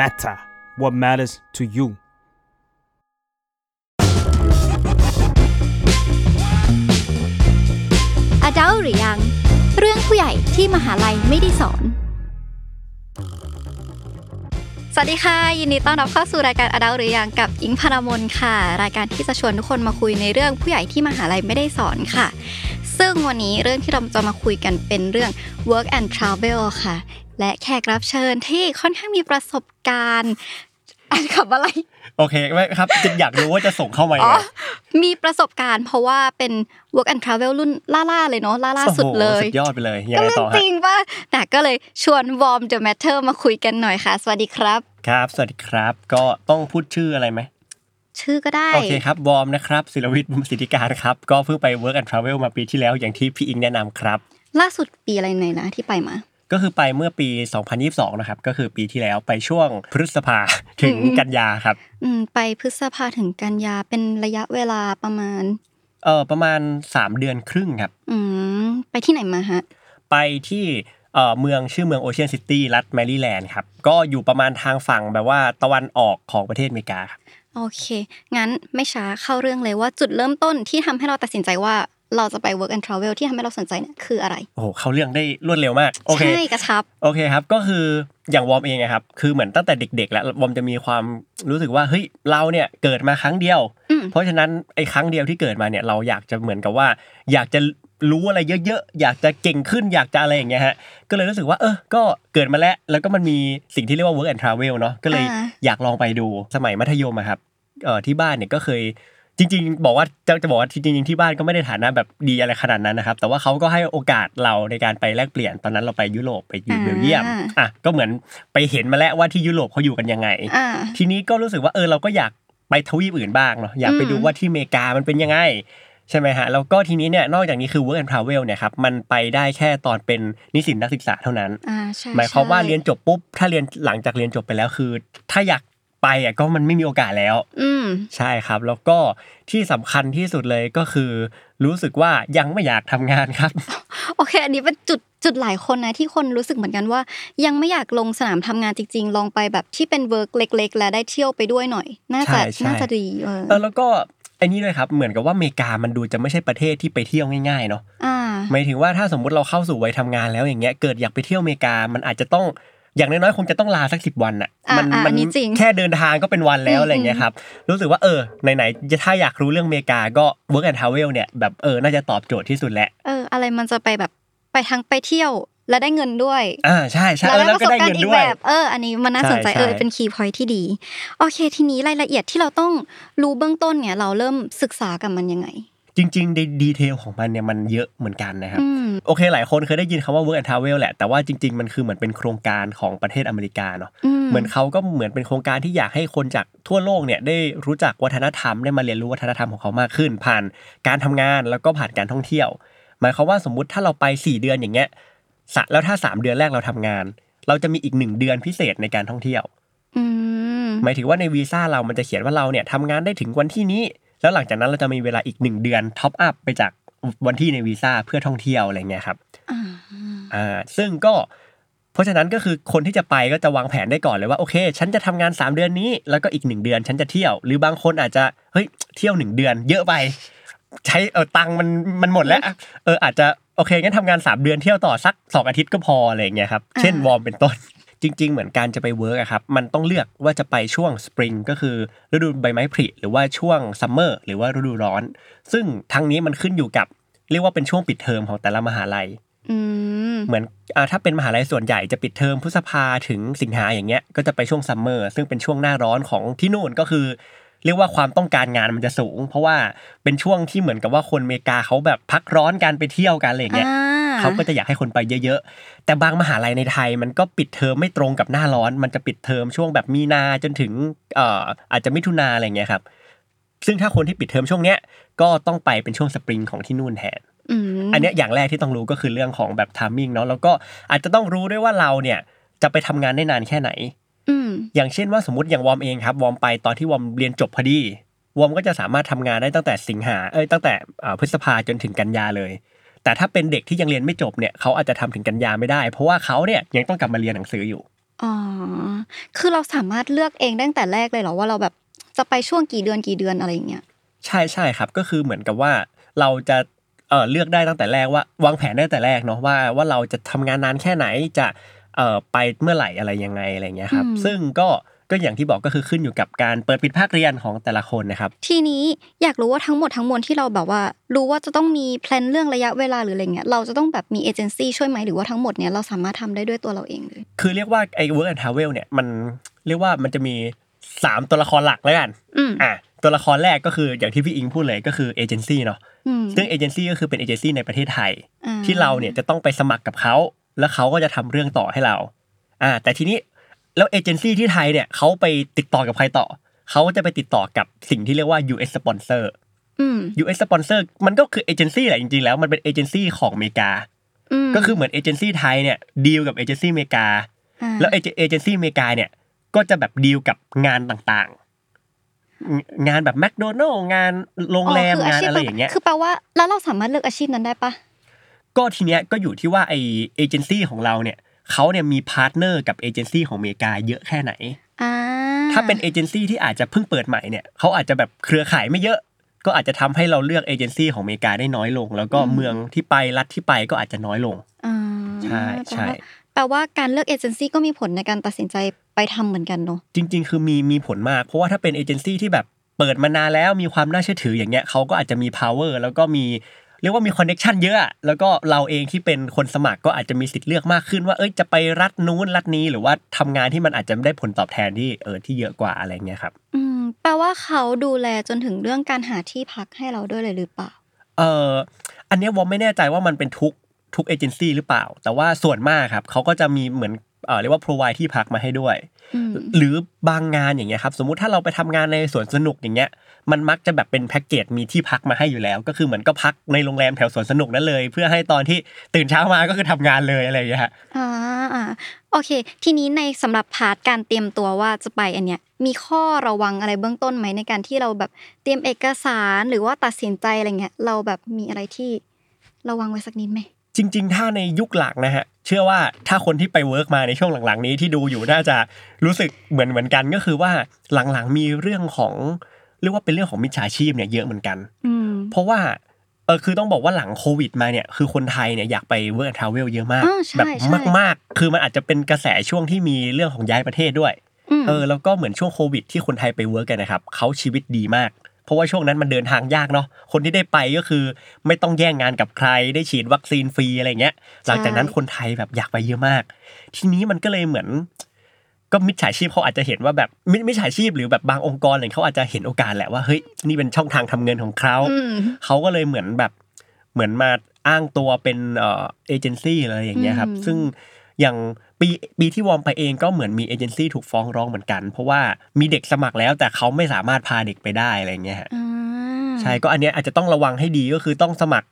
matter what matters to you อดัลหรือยัง เรื่องผู้ใหญ่ที่มหาลัยไม่ได้สอน สวัสดีค่ะ ยินดีต้อนรับเข้าสู่รายการอดัลหรือยังกับอิงพนามนค่ะ รายการที่จะชวนทุกคนมาคุยในเรื่องผู้ใหญ่ที่มหาลัยไม่ได้สอนค่ะซึ่งวันนี้เรื่องที่เราจะมาคุยกันเป็นเรื่อง work and travel ค่ะ และแขกรับเชิญที่ค่อนข้างมีประสบการณ์อ่านคำอะไรโอเคไม่ครับจะอยากรู้ว่าจะส่งเข้ามาอ๋ยังอไงมีประสบการณ์เพราะว่าเป็น work and travel รุ่นล่าๆเลยเนาะล่าๆสุดเลยโอ้โหสุดยอดไปเลยยังก็ไงเรื่อต่องจฮะริงป่ะแต่ก็เลยชวนวอร์ม The Matter มาคุยกันหน่อยค่ะ สวัสดีครับ ครับ สวัสดีครับ ก็ต้องพูดชื่ออะไรไหมชื่อก็ได้ โอเคครับวอร์มนะครับศิลวิทย์บุญสิทธิการครับ ก็เพิ่งไป Work and Travel มาปีที่แล้วอย่างที่พี่อิงแนะนำครับ ล่าสุดปีอะไรไหนนะที่ไปมา ก็คือไปเมื่อปี 2022 นะครับ ก็คือปีที่แล้วไปช่วงพฤษภาถึงอืมกันยาครับอืมไปพฤษภาถึงกันยาเป็นระยะเวลาประมาณ เออประมาณ 3 เดือนครึ่งครับ อืมไปที่ไหนมาฮะ ไปที่เอ่อเมืองชื่อเมืองโอเชียนซิตี้รัฐแมริแลนด์ครับ ก็อยู่ประมาณทางฝั่งแบบว่าตะวันออกของประเทศอเมริกาครับโอเค งั้นไม่ช้าเข้าเรื่องเลยว่าจุดเริ่มต้นที่ทำให้เราตัดสินใจว่า เราจะไป work and travel ที่ทำให้เราสนใจเนี่ยคืออะไร โอ้โหเขาเรื่องได้รวดเร็วมากโอเคใช่กระชับโอเคครับ ก็คืออย่างวอร์มเองอะครับคือเหมือนตั้งแต่เด็ก ๆ แล้ววอร์มจะมีความรู้สึกว่าเฮ้ยเราเนี่ยเกิดมาครั้งเดียวอืมเพราะฉะนั้นไอ้ครั้งเดียวที่เกิดมาเนี่ยเราอยากจะเหมือนกับว่า อยากจะรู้อะไรเยอะๆ อยากจะเก่งขึ้น อยากจะอะไรอย่างเงี้ยฮะ ก็เลยรู้สึกว่าเออ ก็เกิดมาแล้ว แล้วก็มันมีสิ่งที่เรียกว่า work and travel เนาะ ก็เลยอ่าอยากลองไปดู สมัยมัธยมอะครับ เอ่อที่บ้านเนี่ยก็เคย จริงๆ บอกว่าจะจะบอกว่าจริงๆที่บ้านก็ไม่ได้ฐานะแบบดีอะไรขนาดนั้นนะครับ แต่ว่าเขาก็ให้โอกาสเราในการไปแลกเปลี่ยนตอนนั้นเราไปยุโรปไปอยู่อ่าเบลเยียมอะก็เหมือนไปเห็นมาแล้วว่าที่ยุโรปเขาอยู่กันยังไงอ่าทีนี้ก็รู้สึกว่าเออเราก็อยากไปทวีปอื่นบ้างเนาะอยากไปอืมดูว่าที่อเมริกามันเป็นยังไงใช่ไหมฮะแล้วก็ทีนี้เนี่ยนอกจากนี้คือ work and travel เนี่ยครับมันไปได้แค่ตอนเป็นนิสิตนักศึกษาเท่านั้นอ่าใช่หมายความว่าใช่เรียนจบปุ๊บถ้าเรียนหลังจากเรียนจบไปแล้วคือ ถ้าอยาก ไปอะก็มันไม่มีโอกาสแล้ว อืมใช่ครับ แล้วก็ที่สำคัญที่สุดเลยก็คือ รู้สึกว่ายังไม่อยากทำงานครับ โอเค อันนี้เป็นจุดจุดหลายคนนะที่คนรู้สึกเหมือนกันว่า ยังไม่อยากลงสนามทำงานจริง ๆ ลองไปแบบที่เป็น work เล็ก ๆ และได้เที่ยวไปด้วยหน่อย น่าใช่จะใช่น่าจะดีเออเออแล้วก็ไอ้นี่ด้วยครับเหมือนกับว่าอเมริกามันดูจะไม่ใช่ประเทศที่ไปเที่ยวง่ายๆเนาะอ่าหมายถึงว่าถ้าสมมุติเราเข้าสู่วัยทำงานแล้วอย่างเงี้ยเกิดอยากไปเที่ยวอเมริกามันอาจจะต้อง อย่างน้อยๆคงจะต้องลาสักสิบวันอะอ่ามัอ่ามัอันนี้จริงแค่เดินทางก็เป็นวันแล้วอืมอะไรเงี้ยครับรู้สึกว่าเออไหนๆจะถ้าอยากรู้เรื่องอเมริกาก็ work and travel เนี่ยแบบเออน่าจะตอบโจทย์ที่สุดแหละเอออะไรมันจะไปแบบไปทั้งไปเที่ยวและได้เงินด้วยอ่าใช่ใช่เออได้แล้วประก็สบได้การเงินณ์อีกด้วแบยบเออ อันนี้มันน่าสนใจใช่เออใช่เป็นคีย์พอยที่ดีโอเค ทีนี้รายละเอียดที่เราต้องรู้เบื้องต้นเนี่ย เราเริ่มศึกษากับมันยังไง จริงๆในดีเทลของมันเนี่ยมันเยอะเหมือนกันนะครับอืมโอเค หลายคนเคยได้ยินคำว่า work and travel แหละ แต่ว่าจริง ๆ มันคือเหมือนเป็นโครงการของประเทศอเมริกาเนาะอืมเหมือนเขาก็เหมือนเป็นโครงการที่อยากให้คนจากทั่วโลกเนี่ยได้รู้จักวัฒนธรรมได้มาเรียนรู้วัฒนธรรมของเขามากขึ้น ผ่านการทำงานแล้วก็ผ่านการท่องเที่ยว หมายความว่าสมมุติถ้าเราไป 4 เดือนอย่างเงี้ยสะแล้วถ้า 3 เดือนแรกเราทำงาน เราจะมีอีก1เดือนพิเศษในการท่องเที่ยวอืมหมายถึงว่าในวีซ่าเรามันจะเขียนว่าเราเนี่ยทำงานได้ถึงวันที่นี้ แล้วหลังจากนั้นเราจะมีเวลาอีก1เดือน top up ไปจากวันที่ในวีซ่าเพื่อท่องเที่ยวอะไรเงี้ยครับอ่าอ่าซึ่งก็เพราะฉะนั้นก็คือคนที่จะไปก็จะวางแผนได้ก่อนเลยว่าโอเค ฉันจะทำงาน 3 เดือนนี้ แล้วก็อีก 1 เดือนฉันจะเที่ยว หรือบางคนอาจจะเฮ้ยเที่ยว 1 เดือน เยอะไป ใช้เออตังค์มันมันหมดแล้วเอออาจจะโอเคงั้นทำงาน 3 เดือนเที่ยวต่อสัก 2 อาทิตย์ก็พออะไรอย่างเงี้ยครับเช่นวอร์มเป็นต้น จริง ๆ เหมือนการจะไป work อะครับมันต้องเลือกว่าจะไปช่วงสปริงก็คือฤดูใบไม้ผลิหรือว่าช่วง summer หรือว่าฤดูร้อน ซึ่งทั้งนี้มันขึ้นอยู่กับเรียกว่าเป็นช่วงปิดเทอมของแต่ละมหาลัยอืมเหมือนอ่าถ้าเป็นมหาลัยส่วนใหญ่จะปิดเทอมพฤษภาถึงสิงหาอย่างเงี้ยก็จะไปช่วง summer ซึ่งเป็นช่วงหน้าร้อนของที่นู่นก็คือ เรียกว่าความต้องการงานมันจะสูง เพราะว่าเป็นช่วงที่เหมือนกับว่าคนอเมริกาเขาแบบพักร้อนกันไปเที่ยวกันอะไรอย่างเงี้ยอ่า เขาก็จะอยากให้คนไปเยอะๆ แต่บางมหาลัยในไทยมันก็ปิดเทอมไม่ตรงกับหน้าร้อน มันจะปิดเทอมช่วงแบบมีนาจนถึงเอ่ออาจจะมิถุนาอะไรอย่างเงี้ยครับ ซึ่งถ้าคนที่ปิดเทอมช่วงเนี้ยก็ต้องไปเป็นช่วงสปริงของที่นู่นแทนอืมอันเนี้ยอย่างแรกที่ต้องรู้ก็คือเรื่องของแบบ timing เนาะแล้วก็อาจจะต้องรู้ด้วยว่าเราเนี่ยจะไปทำงานได้นานแค่ไหนอืมอย่างเช่นว่าสมมติอย่างวอร์มเองครับวอร์มไปตอนที่วอร์มเรียนจบพอดีวอร์มก็จะสามารถทำงานได้ตั้งแต่สิงหาเอ้ยตั้งแต่อ่าพฤษภาจนถึงกันยาเลย แต่ถ้าเป็นเด็กที่ยังเรียนไม่จบเนี่ยเขาอาจจะทำถึงกันยาไม่ได้ เพราะว่าเขาเนี่ยยังต้องกลับมาเรียนหนังสืออยู่อ๋อคือเราสามารถเลือกเองตั้งแต่แรกเลยเหรอว่าเราแบบจะไปช่วงกี่เดือนกี่เดือนอะไรอย่างเงี้ยใช่ใช่ครับก็คือเหมือนกับว่าเราจะเอ่อเลือกได้ตั้งแต่แรกว่าวางแผนได้ตั้งแต่แรกเนาะว่าว่าเราจะทำงานนานแค่ไหนจะเอ่อไปเมื่อไหร่อะไรยังไงอะไรเงี้ยครับอืมซึ่งก็ ก็อย่างที่บอกก็คือขึ้นอยู่กับการเปิดปิดภาคเรียนของแต่ละคนนะครับ ทีนี้อยากรู้ว่าทั้งหมดทั้งมวลที่เราแบบว่า รู้ว่าจะต้องมี plan เรื่องระยะเวลาหรืออะไรเงี้ยเราจะต้องแบบมีเอเจนซี่ช่วยไหมหรือว่าทั้งหมดเนี้ยเราสามารถทำได้ด้วยตัวเราเองเลย คือเรียกว่าไอ้ work and travel เนี่ยมันเรียกว่ามันจะมีสามตัวละครหลักแล้วกันอืมอะตัวละครแรกก็คืออย่างที่พี่อิงพูดเลยก็คือเอเจนซี่เนาะอืมซึ่งเอเจนซี่ก็คือเป็นเอเจนซี่ในประเทศไทยอ่ที่เราเนี่ยจะต้องไปสมัครกับเขาแล้วเขาก็จะทำเรื่องต่อให้เราอ่าแต่ทีนี้ แล้วเอเจนซี่ที่ไทยเนี่ยเขาไปติดต่อกับใครต่อเขาก็จะไปติดต่อกับสิ่งที่เรียกว่า US sponsor อืม US sponsor มันก็คือเอเจนซี่แหละจริงๆแล้วมันเป็นเอเจนซี่ของอเมริกาอืมก็คือเหมือนเอเจนซี่ไทยเนี่ยดีลกับเอเจนซี่อเมริกาอ่าแล้วเอเจนซี่อเมริกาเนี่ยก็จะแบบดีลกับงานต่างๆ งานแบบแมคโดนัลล์งานโรงแรมคืองานชีพอะไรอย่างเงี้ย คือแปลว่าแล้วเราสามารถเลือกอาชีพนั้นได้ปะก็ทีเนี้ยก็อยู่ที่ว่าไอเอเจนซี่ของเราเนี่ย เขาเนี่ยมี partner กับเอเจนซี่ของอเมริกาเยอะแค่ไหนอ่าถ้าเป็นเอเจนซี่ที่อาจจะเพิ่งเปิดใหม่เนี่ยเขาอาจจะแบบเครือข่ายไม่เยอะก็อาจจะทำให้เราเลือกเอเจนซี่ของอเมริกาได้น้อยลง แล้วก็เมืองที่ไปรัฐที่ไปก็อาจจะน้อยลงอ่าใช่ใช่แปลว่าการเลือกเอเจนซี่ก็มีผลในการตัดสินใจไปทำเหมือนกันเนาะจริง ๆ คือมีมีผลมาก เพราะว่าถ้าเป็นเอเจนซี่ที่แบบเปิดมานานแล้วมีความน่าเชื่อถืออย่างเงี้ยเขาก็อาจจะมี power แล้วก็มี เรียกว่ามี connection เยอะอะ แล้วก็เราเองที่เป็นคนสมัครก็อาจจะมีสิทธิ์เลือกมากขึ้นว่าเอ้ยจะไปรัฐนู้นรัฐนี้หรือว่าทำงานที่มันอาจจะได้ผลตอบแทนที่เออที่เยอะกว่าอะไรเงี้ยครับ อืมแปลว่าเขาดูแลจนถึงเรื่องการหาที่พักให้เราด้วยเลยหรือเปล่า เอออันเนี้ยวอร์มไม่แน่ใจว่ามันเป็นทุกทุกเอเจนซี่หรือเปล่า แต่ว่าส่วนมากครับเขาก็จะมีเหมือน เออเรียกว่า provide ที่พักมาให้ด้วยอืมหรือบางงานอย่างเงี้ยครับ สมมุติถ้าเราไปทำงานในสวนสนุกอย่างเงี้ย มันมักจะแบบเป็นแพ็กเกจมีที่พักมาให้อยู่แล้ว ก็คือเหมือนก็พักในโรงแรมแถวสวนสนุกนั่นเลย เพื่อให้ตอนที่ตื่นเช้ามาก็คือทำงานเลยอะไรอย่างเงี้ยฮะอ่าอ่าโอเค ทีนี้ในสำหรับพาร์ทการเตรียมตัวว่าจะไปอันเนี้ยมีข้อระวังอะไรเบื้องต้นไหมในการที่เราแบบเตรียมเอกสารหรือว่าตัดสินใจอะไรเงี้ยเราแบบมีอะไรที่ระวังไว้สักนิดไหม จริง ๆ ถ้าในยุคหลังนะฮะเชื่อว่าถ้าคนที่ไป work มาในช่วงหลังๆ นี้ที่ดูอยู่น่าจะรู้สึกเหมือนเหมือนกันก็คือว่าหลังๆมีเรื่องของเรียกว่าเป็นเรื่องของมิจฉาชีพเนี่ยเยอะเหมือนกันอืมเพราะว่าเออคือต้องบอกว่าหลังโควิดมาเนี่ยคือคนไทยเนี่ยอยากไป work travel เยอะมากอ่าใช่แบบใช่มาก ๆ คือมันอาจจะเป็นกระแสช่วงที่มีเรื่องของย้ายประเทศด้วยอืมเออแล้วก็เหมือนช่วงโควิดที่คนไทยไป work กันนะครับเขาชีวิตดีมาก เพราะว่าช่วงนั้นมันเดินทางยากเนาะคนที่ได้ไปก็คือ ไม่ต้องแย่งงานกับใครได้ฉีดวัคซีนฟรีอะไรเงี้ย หลังจากนั้นคนไทยแบบอยากไปเยอะมาก ทีนี้มันก็เลยเหมือน ก็มิจฉาชีพเขาอาจจะเห็นว่าแบบมิมิจฉาชีพหรือแบบบางองค์กรอะไรเขาอาจจะเห็นโอกาสแหละว่าเฮ้ยนี่เป็นช่องทางทำเงินของเขาอืมเขาก็เลยเหมือนแบบเหมือนมาอ้างตัวเป็นเอ่อเอเจนซี่อะไรอย่างเงี้ยครับอืมซึ่งอย่าง ปีปีที่วอร์มไปเองก็เหมือนมีเอเจนซี่ถูกฟ้องร้องเหมือนกัน เพราะว่ามีเด็กสมัครแล้วแต่เขาไม่สามารถพาเด็กไปได้อะไรอย่างเงี้ยฮะอ่าใช่ก็อันเนี้ยอาจจะต้องระวังให้ดีก็คือต้องสมัคร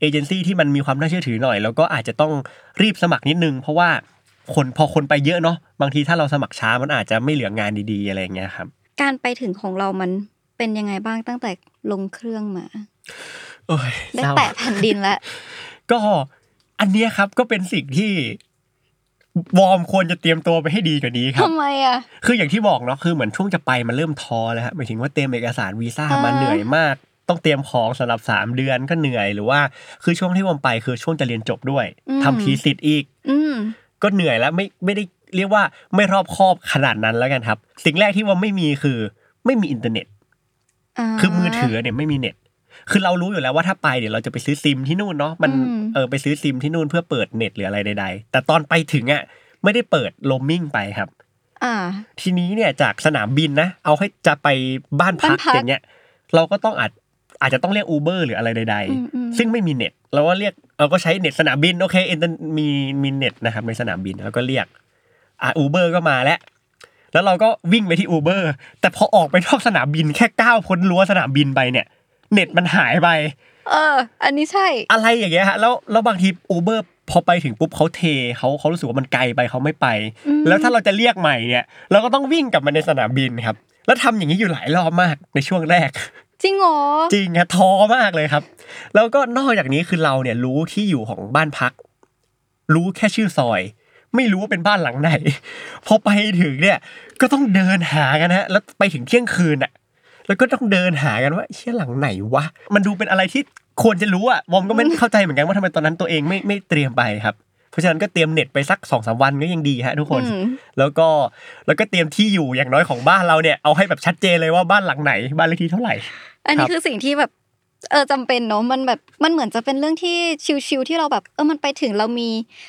เอเจนซี่ที่มันมีความน่าเชื่อถือหน่อย แล้วก็อาจจะต้องรีบสมัครนิดนึง เพราะว่าคนพอคนไปเยอะเนาะบางทีถ้าเราสมัครช้ามันอาจจะไม่เหลืองานดีๆอะไรอย่างเงี้ยครับ การไปถึงของเรามันเป็นยังไงบ้างตั้งแต่ลงเครื่องมาโอ้ยได้เศร้าแตะแผ่นดินแล้วก็อันเนี้ยครับก็เป็นสิ่งที่ วอร์มควรจะเตรียมตัวไปให้ดีกว่านี้ครับทำไมอะคืออย่างที่บอกเนาะคือเหมือนช่วงจะไปมันเริ่มท้อแล้วฮะหมายถึงว่าเตรียมเอกสารวีซ่าอ่ามาเหนื่อยมาก ต้องเตรียมของสำหรับสามเดือนก็เหนื่อยหรือว่า คือช่วงที่วอร์มไปคือช่วงจะเรียนจบด้วยทำ thesis อีกอืมก็เหนื่อยแล้วไม่ไม่ได้เรียกว่าไม่รอบคอบขนาดนั้นแล้วกันครับ สิ่งแรกที่ว่าไม่มีคือ ไม่มีอินเทอร์เน็ต คือมือถือเนี่ยไม่มีเน็ต คือเรารู้อยู่แล้วว่าถ้าไปเดี๋ยวเราจะไปซื้อซิมที่นู่นเนาะมันอืมเออไปซื้อซิมที่นู่นเพื่อเปิดเน็ตหรืออะไรใด ๆ แต่ตอนไปถึงอะไม่ได้เปิดโลมมิ่งไปครับอ่าทีนี้เนี่ยจากสนามบินนะเอาให้จะไปบ้านพักบ้านพักอย่างเงี้ย เราก็ต้องอาจอาจจะต้องเรียกอูเบอร์หรืออะไรใดอืมอืมๆซึ่งไม่มีเน็ตเราก็เรียกเราก็ใช้เน็ตสนามบินโอเคเอ็นมีมีเน็ตนะครับในสนามบินแล้วก็เรียกอะอูเบอร์ก็มาแล้วแล้วเราก็วิ่งไปที่อูเบอร์แต่พอออกไปนอกสนามบินแค่ก้าวพ้นรั้วสนามบินไปเนี่ย เน็ตมันหายไป เออ อันนี้ใช่ อะไรอย่างเงี้ยฮะแล้วแล้วบางทีอูเบอร์พอไปถึงปุ๊บเขาเทเขาเขารู้สึกว่ามันไกลไปเขาไม่ไปอืมแล้วถ้าเราจะเรียกใหม่เนี่ยเราก็ต้องวิ่งกลับมาในสนามบินครับ แล้วทำอย่างนี้อยู่หลายรอบมากในช่วงแรกจริงเหรอจริงครับท้อมากเลยครับ แล้วก็นอกจากนี้คือเราเนี่ยรู้ที่อยู่ของบ้านพัก รู้แค่ชื่อซอย ไม่รู้ว่าเป็นบ้านหลังไหนพอไปถึงเนี่ยก็ต้องเดินหากันฮะแล้วไปถึงเที่ยงคืนอะ แล้วก็ต้องเดินหากันว่าเชี่ยหลังไหนวะมันดูเป็นอะไรที่ควรจะรู้อะวอมก็ไม่เข้าใจเหมือนกันว่าทำไมตอนนั้นตัวเองไม่ไม่เตรียมไปครับเพราะฉะนั้นก็เตรียมเน็ตไปสักสองสามวันก็ยังดีฮะทุกคนอืมแล้วก็แล้วก็เตรียมที่อยู่อย่างน้อยของบ้านเราเนี่ยเอาให้แบบชัดเจนเลยว่าบ้านหลังไหน บ้านเลขที่เท่าไหร่ อันนี้ครับคือสิ่งที่แบบเออจำเป็นเนาะมันแบบมันเหมือนจะเป็นเรื่องที่ชิวๆที่เราแบบเออมันไปถึงเรามี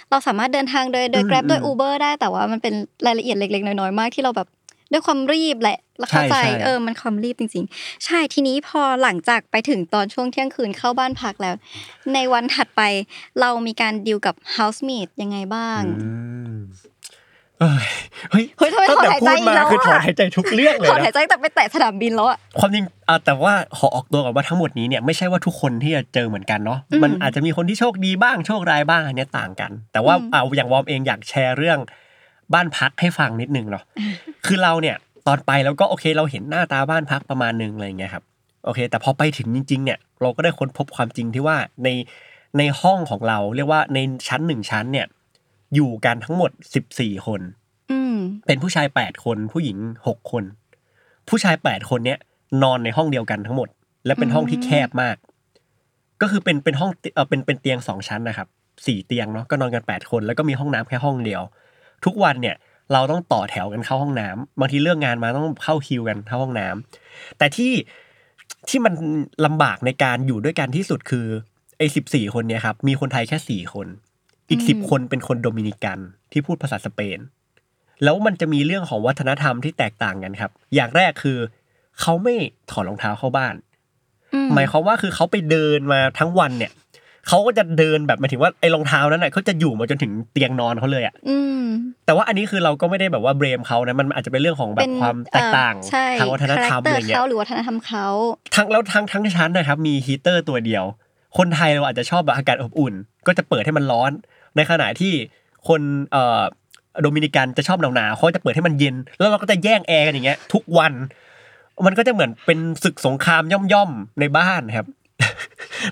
เราสามารถเดินทางโดยโดย Grab โดย Uber ได้แต่ว่ามันเป็นรายละเอียดเล็กๆน้อยๆมากที่เราแบบด้วยความรีบแหละ แล้วเข้าใจใช่ใช่เออมันความรีบจริง ๆ ใช่ทีนี้พอหลังจากไปถึงตอนช่วงเที่ยงคืนเข้าบ้านพักแล้ว ในวันถัดไปเรามีการดีลกับ housemate ยังไงบ้างเอ้ยเฮ้ยเฮ้ยทำไมตั้งแต่ถอนหายพูใจดมาแล้วอะคือถอนหายใจทุกเรื่องเลยถอนนะหายใจแต่ไปแตะสนามบินแล้วอะความจริงอะแต่ว่าขอออกตัวก่อนว่าทั้งหมดนี้เนี่ยไม่ใช่ว่าทุกคนที่จะเจอเหมือนกันเนาะอืมมันอาจจะมีคนที่โชคดีบ้างโชคร้ายบ้างอันเนี้ยต่างกัน แต่ว่าอืมเอาอย่างวอมเองอยากแชร์เรื่อง บ้านพักให้ฟังนิดนึงเนาะคือเราเนี่ย ตอนไปแล้วก็โอเคเราเห็นหน้าตาบ้านพักประมาณนึงอะไรอย่างเงี้ยครับโอเค แต่พอไปถึงจริง ๆ เนี่ยเราก็ได้ค้นพบความจริงที่ว่าในในห้องของเราเรียกว่าในชั้นหนึ่งชั้นเนี่ย อยู่กันทั้งหมดสิบสี่คนอืมเป็นผู้ชายแปดคนผู้หญิงหกคน ผู้ชายแปดคนเนี้ยนอนในห้องเดียวกันทั้งหมด และเป็นห้องที่แคบมาก ก็คือเป็นเป็นห้องเออเป็นเป็นเตียงสองชั้นนะครับสี่เตียงเนาะก็นอนกันแปดคน แล้วก็มีห้องน้ำแค่ห้องเดียว ทุกวันเนี่ย เราต้องต่อแถวกันเข้าห้องน้ำบางทีเลิกงานมาต้องเข้าคิวกันเข้าห้องน้ำแต่ที่ที่มันลำบากในการอยู่ด้วยกันที่สุดคือไอ้สิบสี่คนเนี่ยครับมีคนไทยแค่สี่คน อีกอืมสิบคนเป็นคนโดมินิกันที่พูดภาษาสเปน แล้วมันจะมีเรื่องของวัฒนธรรมที่แตกต่างกันครับ อย่างแรกคือเขาไม่ถอดรองเท้าเข้าบ้านอืมหมายความว่าคือเขาไปเดินมาทั้งวันเนี่ย เขาก็จะเดินแบบหมายถึงว่าไอ้รองเท้านั้นน่ะเขาจะอยู่มาจนถึงเตียงนอนเขาเลยอะอืมแต่ว่าอันนี้คือเราก็ไม่ได้แบบว่า blame เขานะมันอาจจะเป็นเรื่องของแบบความแตกต่างเอ่อใช่ทางวัฒนธรรม character เงี้ยเขาหรือวัฒนธรรมเขาทั้งแล้วทั้งทั้งชั้นนะครับ มีฮีเตอร์ตัวเดียว คนไทยเราอาจจะชอบแบบอากาศอบอุ่น ก็จะเปิดให้มันร้อน ในขณะที่คนเอ่อโดมินิกันจะชอบหนาวๆเขาจะเปิดให้มันเย็น แล้วเราก็จะแย่งแอร์กันอย่างเงี้ย ทุกวัน มันก็จะเหมือนเป็นศึกสงครามย่อมๆในบ้านครับ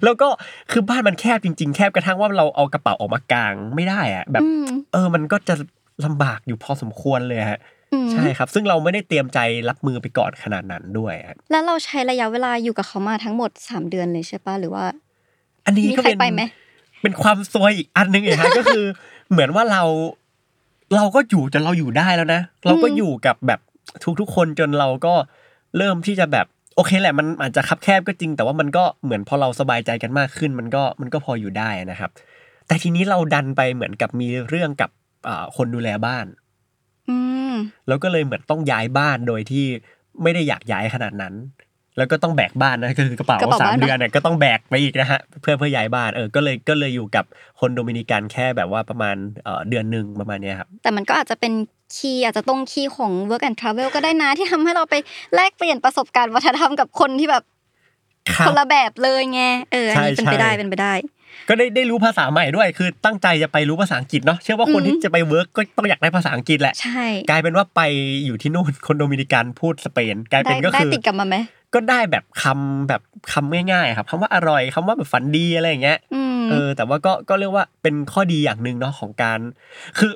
แล้วก็คือบ้านมันแคบจริง ๆ แคบกระทั่งว่าเราเอากระเป๋าออกมากางไม่ได้อะแบบอืมเออ มันก็จะลำบากอยู่พอสมควรเลยฮะอืมใช่ครับ ซึ่งเราไม่ได้เตรียมใจรับมือไปก่อนขนาดนั้นด้วยฮะแล้วเราใช้ระยะเวลาอยู่กับเขามาทั้งหมดสามเดือนเลยใช่ปะหรือว่า อันนี้มีก็ใครเป็นไปไหมเป็นความซวยอีกอันหนึงเองฮะก็คือ เหมือนว่าเราเราก็อยู่จนเราอยู่ได้แล้วนะ เราก็อยู่กับแบบทุกๆคนจนเราก็เริ่มที่จะแบบ โอเคแหละมันอาจจะคับแคบก็จริง แต่ว่ามันก็เหมือนพอเราสบายใจกันมากขึ้น มันก็มันก็พออยู่ได้นะครับ แต่ทีนี้เราดันไปเหมือนกับมีเรื่องกับอ่าคนดูแลบ้านอืมแล้วก็เลยเหมือนต้องย้ายบ้านโดยที่ไม่ได้อยากย้ายขนาดนั้น แล้วก็ต้องแบกบ้านนะก็คือกระเป๋ากระเป๋าสามบ้านเดือนเนี่ยก็ต้องแบกไปอีกนะฮะเพื่อเพื่อย้ายบ้านเออก็เลยก็เลยอยู่กับคนโดมินิกันแค่แบบว่าประมาณเอ่อเดือนหนึ่งประมาณเนี้ยครับแต่มันก็อาจจะเป็น key อาจจะตรง key ของ work and travel ก็ได้นะที่ทำให้เราไปแลกเปลี่ยนประสบการณ์วัฒนธรรมกับคนที่แบบครัคบนละแบบเลยไงเอออันนี้ใช่เป็นไปได้ใช่เป็นไปได้ ก็ได้ได้รู้ภาษาใหม่ด้วย คือตั้งใจจะไปรู้ภาษาอังกฤษเนาะเชื่อว่าคนอืมที่จะไป work ก็ต้องอยากได้ภาษาอังกฤษแหละใช่กลายเป็นว่าไปอยู่ที่นู่นคนโดมินิกันพูดสเปนกลายได้เป็นก็ได้คือติดกลับมาไหมก็ได้แบบคำแบบคำง่ายๆครับคำว่าอร่อยคำว่าแบบฝันดีอะไรอย่างเงี้ยอืมเออแต่ว่าก็ก็เรียกว่าเป็นข้อดีอย่างหนึ่งเนาะของการ คือ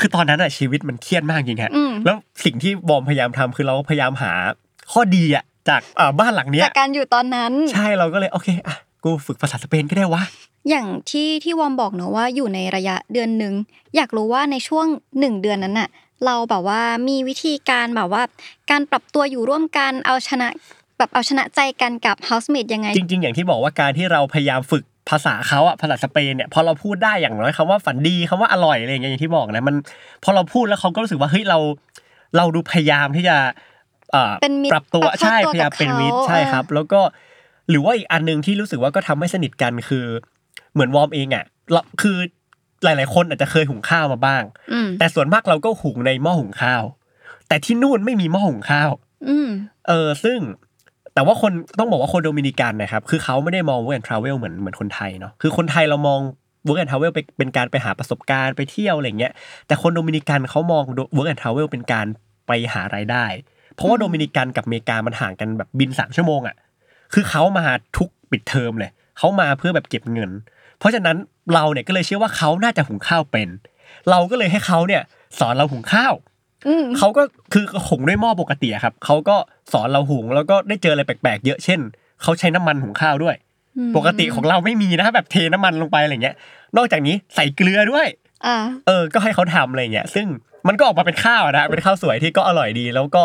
คือตอนนั้นอะชีวิตมันเครียดมากจริงฮะอืมแล้วสิ่งที่บอมพยายามทำคือเราพยายามหาข้อดีอะจากเอ่อบ้านหลังเนี้ยจากการอยู่ตอนนั้น ใช่เราก็เลยโอเคอะกูฝึกภาษาสเปนก็ได้วะอย่างที่ที่วอมบอกเนอะว่าอยู่ในระยะเดือนหนึ่งอยากรู้ว่าในช่วงหนึ่งเดือนนั้นน่ะเราแบบว่ามีวิธีการแบบว่า การปรับตัวอยู่ร่วมกันเอาชนะแบบเอาชนะใจกันกับ housemate ยังไง จริง ๆ อย่างที่บอกว่าการที่เราพยายามฝึก ภาษาเขาอะภาษาสเปนเนี่ยพอเราพูดได้อย่างน้อยคำว่าฝันดีคำว่าอร่อยอะไรอย่างเงี้ยอย่างที่บอกนะมันพอเราพูดแล้วเขาก็รู้สึกว่าเฮ้ยเรา เราดูพยายามที่จะเอ่อเป็นมิตรปรับตัวปรับเข้าใช่ตัวพยายามเป็นกับเขามิตรใช่ครับ แล้วก็หรือว่าอีกอันหนึ่งที่รู้สึกว่าก็ทำให้สนิทกันคือ เหมือนวอร์มเองอะเราคือหลาย ๆ คนอาจจะเคยหุงข้าวมาบ้างอืมแต่ส่วนมากเราก็หุงในหม้อหุงข้าว แต่ที่นู่นไม่มีหม้อหุงข้าวอืมเออซึ่ง แต่ว่าคนต้องบอกว่าคนโดมินิกันนะครับคือเขาไม่ได้มอง work and travel เหมือนเหมือนคนไทยเนาะคือคนไทยเรามอง work and travel ไปเป็นการไปหาประสบการณ์ไปเที่ยวอะไรเงี้ยแต่คนโดมินิกันเขามอง work and travel เป็นการไปหารายได้ เพราะว่าอืมโดมินิกันกับอเมริกามันห่างกันแบบบินสามชั่วโมงอะคือเขามาทุกปิดเทอมเลยเขามาเพื่อแบบเก็บเงิน เพราะฉะนั้นเราเนี่ยก็เลยเชื่อว่าเขาน่าจะหุงข้าวเป็น เราก็เลยให้เขาเนี่ยสอนเราหุงข้าวอืม เขาก็คือหุงด้วยหม้อปกติอะครับเขาก็สอนเราหุงแล้วก็ได้เจออะไรแปลกๆ เยอะเช่นเขาใช้น้ำมันหุงข้าวด้วย ปกติของเราไม่มีนะแบบเทน้ำมันลงไปอะไรเงี้ย นอกจากนี้ใส่เกลือด้วยอ่าเออ ก็ให้เขาทำอะไรเงี้ย ซึ่งมันก็ออกมาเป็นข้าวอะนะเป็นข้าวสวยที่ก็อร่อยดี แล้วก็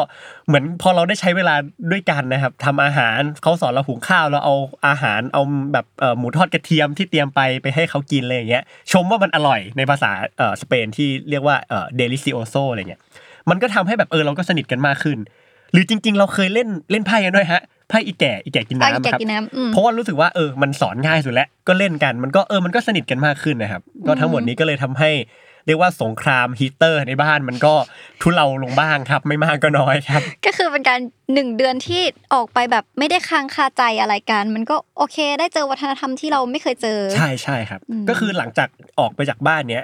เหมือนพอเราได้ใช้เวลาด้วยกันนะครับทำอาหารเขาสอนเราหุงข้าวเราเอาอาหารเอาแบบเอ่อหมูทอดกระเทียมที่เตรียมไปไปให้เขากินอะไรอย่างเงี้ย ชมว่ามันอร่อยในภาษาเอ่อสเปนที่เรียกว่าเอ่อ delicioso อะไรเงี้ย มันก็ทำให้แบบเออเราก็สนิทกันมากขึ้น หรือจริง ๆ เราเคยเล่นเล่นไพ่กันด้วยฮะไพ่อีแก่อีแก่กินอะน้ำแกะครับกินน้ำอืมเพราะว่ารู้สึกว่าเออมันสอนง่ายสุดแล้วก็เล่นกันมันก็เออมันก็สนิทกันมากขึ้นนะครับ ก็ทั้งหมดนี้ก็เลยทำให้เรียกว่าสงครามฮีตเตอร์ในบ้านมันก็ทุเลาลงบ้างครับ ไม่มากก็น้อยครับ ก็คือเป็นการหนึ่งเดือนที่ออกไปแบบไม่ได้ค้างคาใจอะไรกัน มันก็โอเคได้เจอวัฒนธรรมที่เราไม่เคยเจอ ใช่ใช่ครับอืมก็คือหลังจากออกไปจากบ้านเนี้ย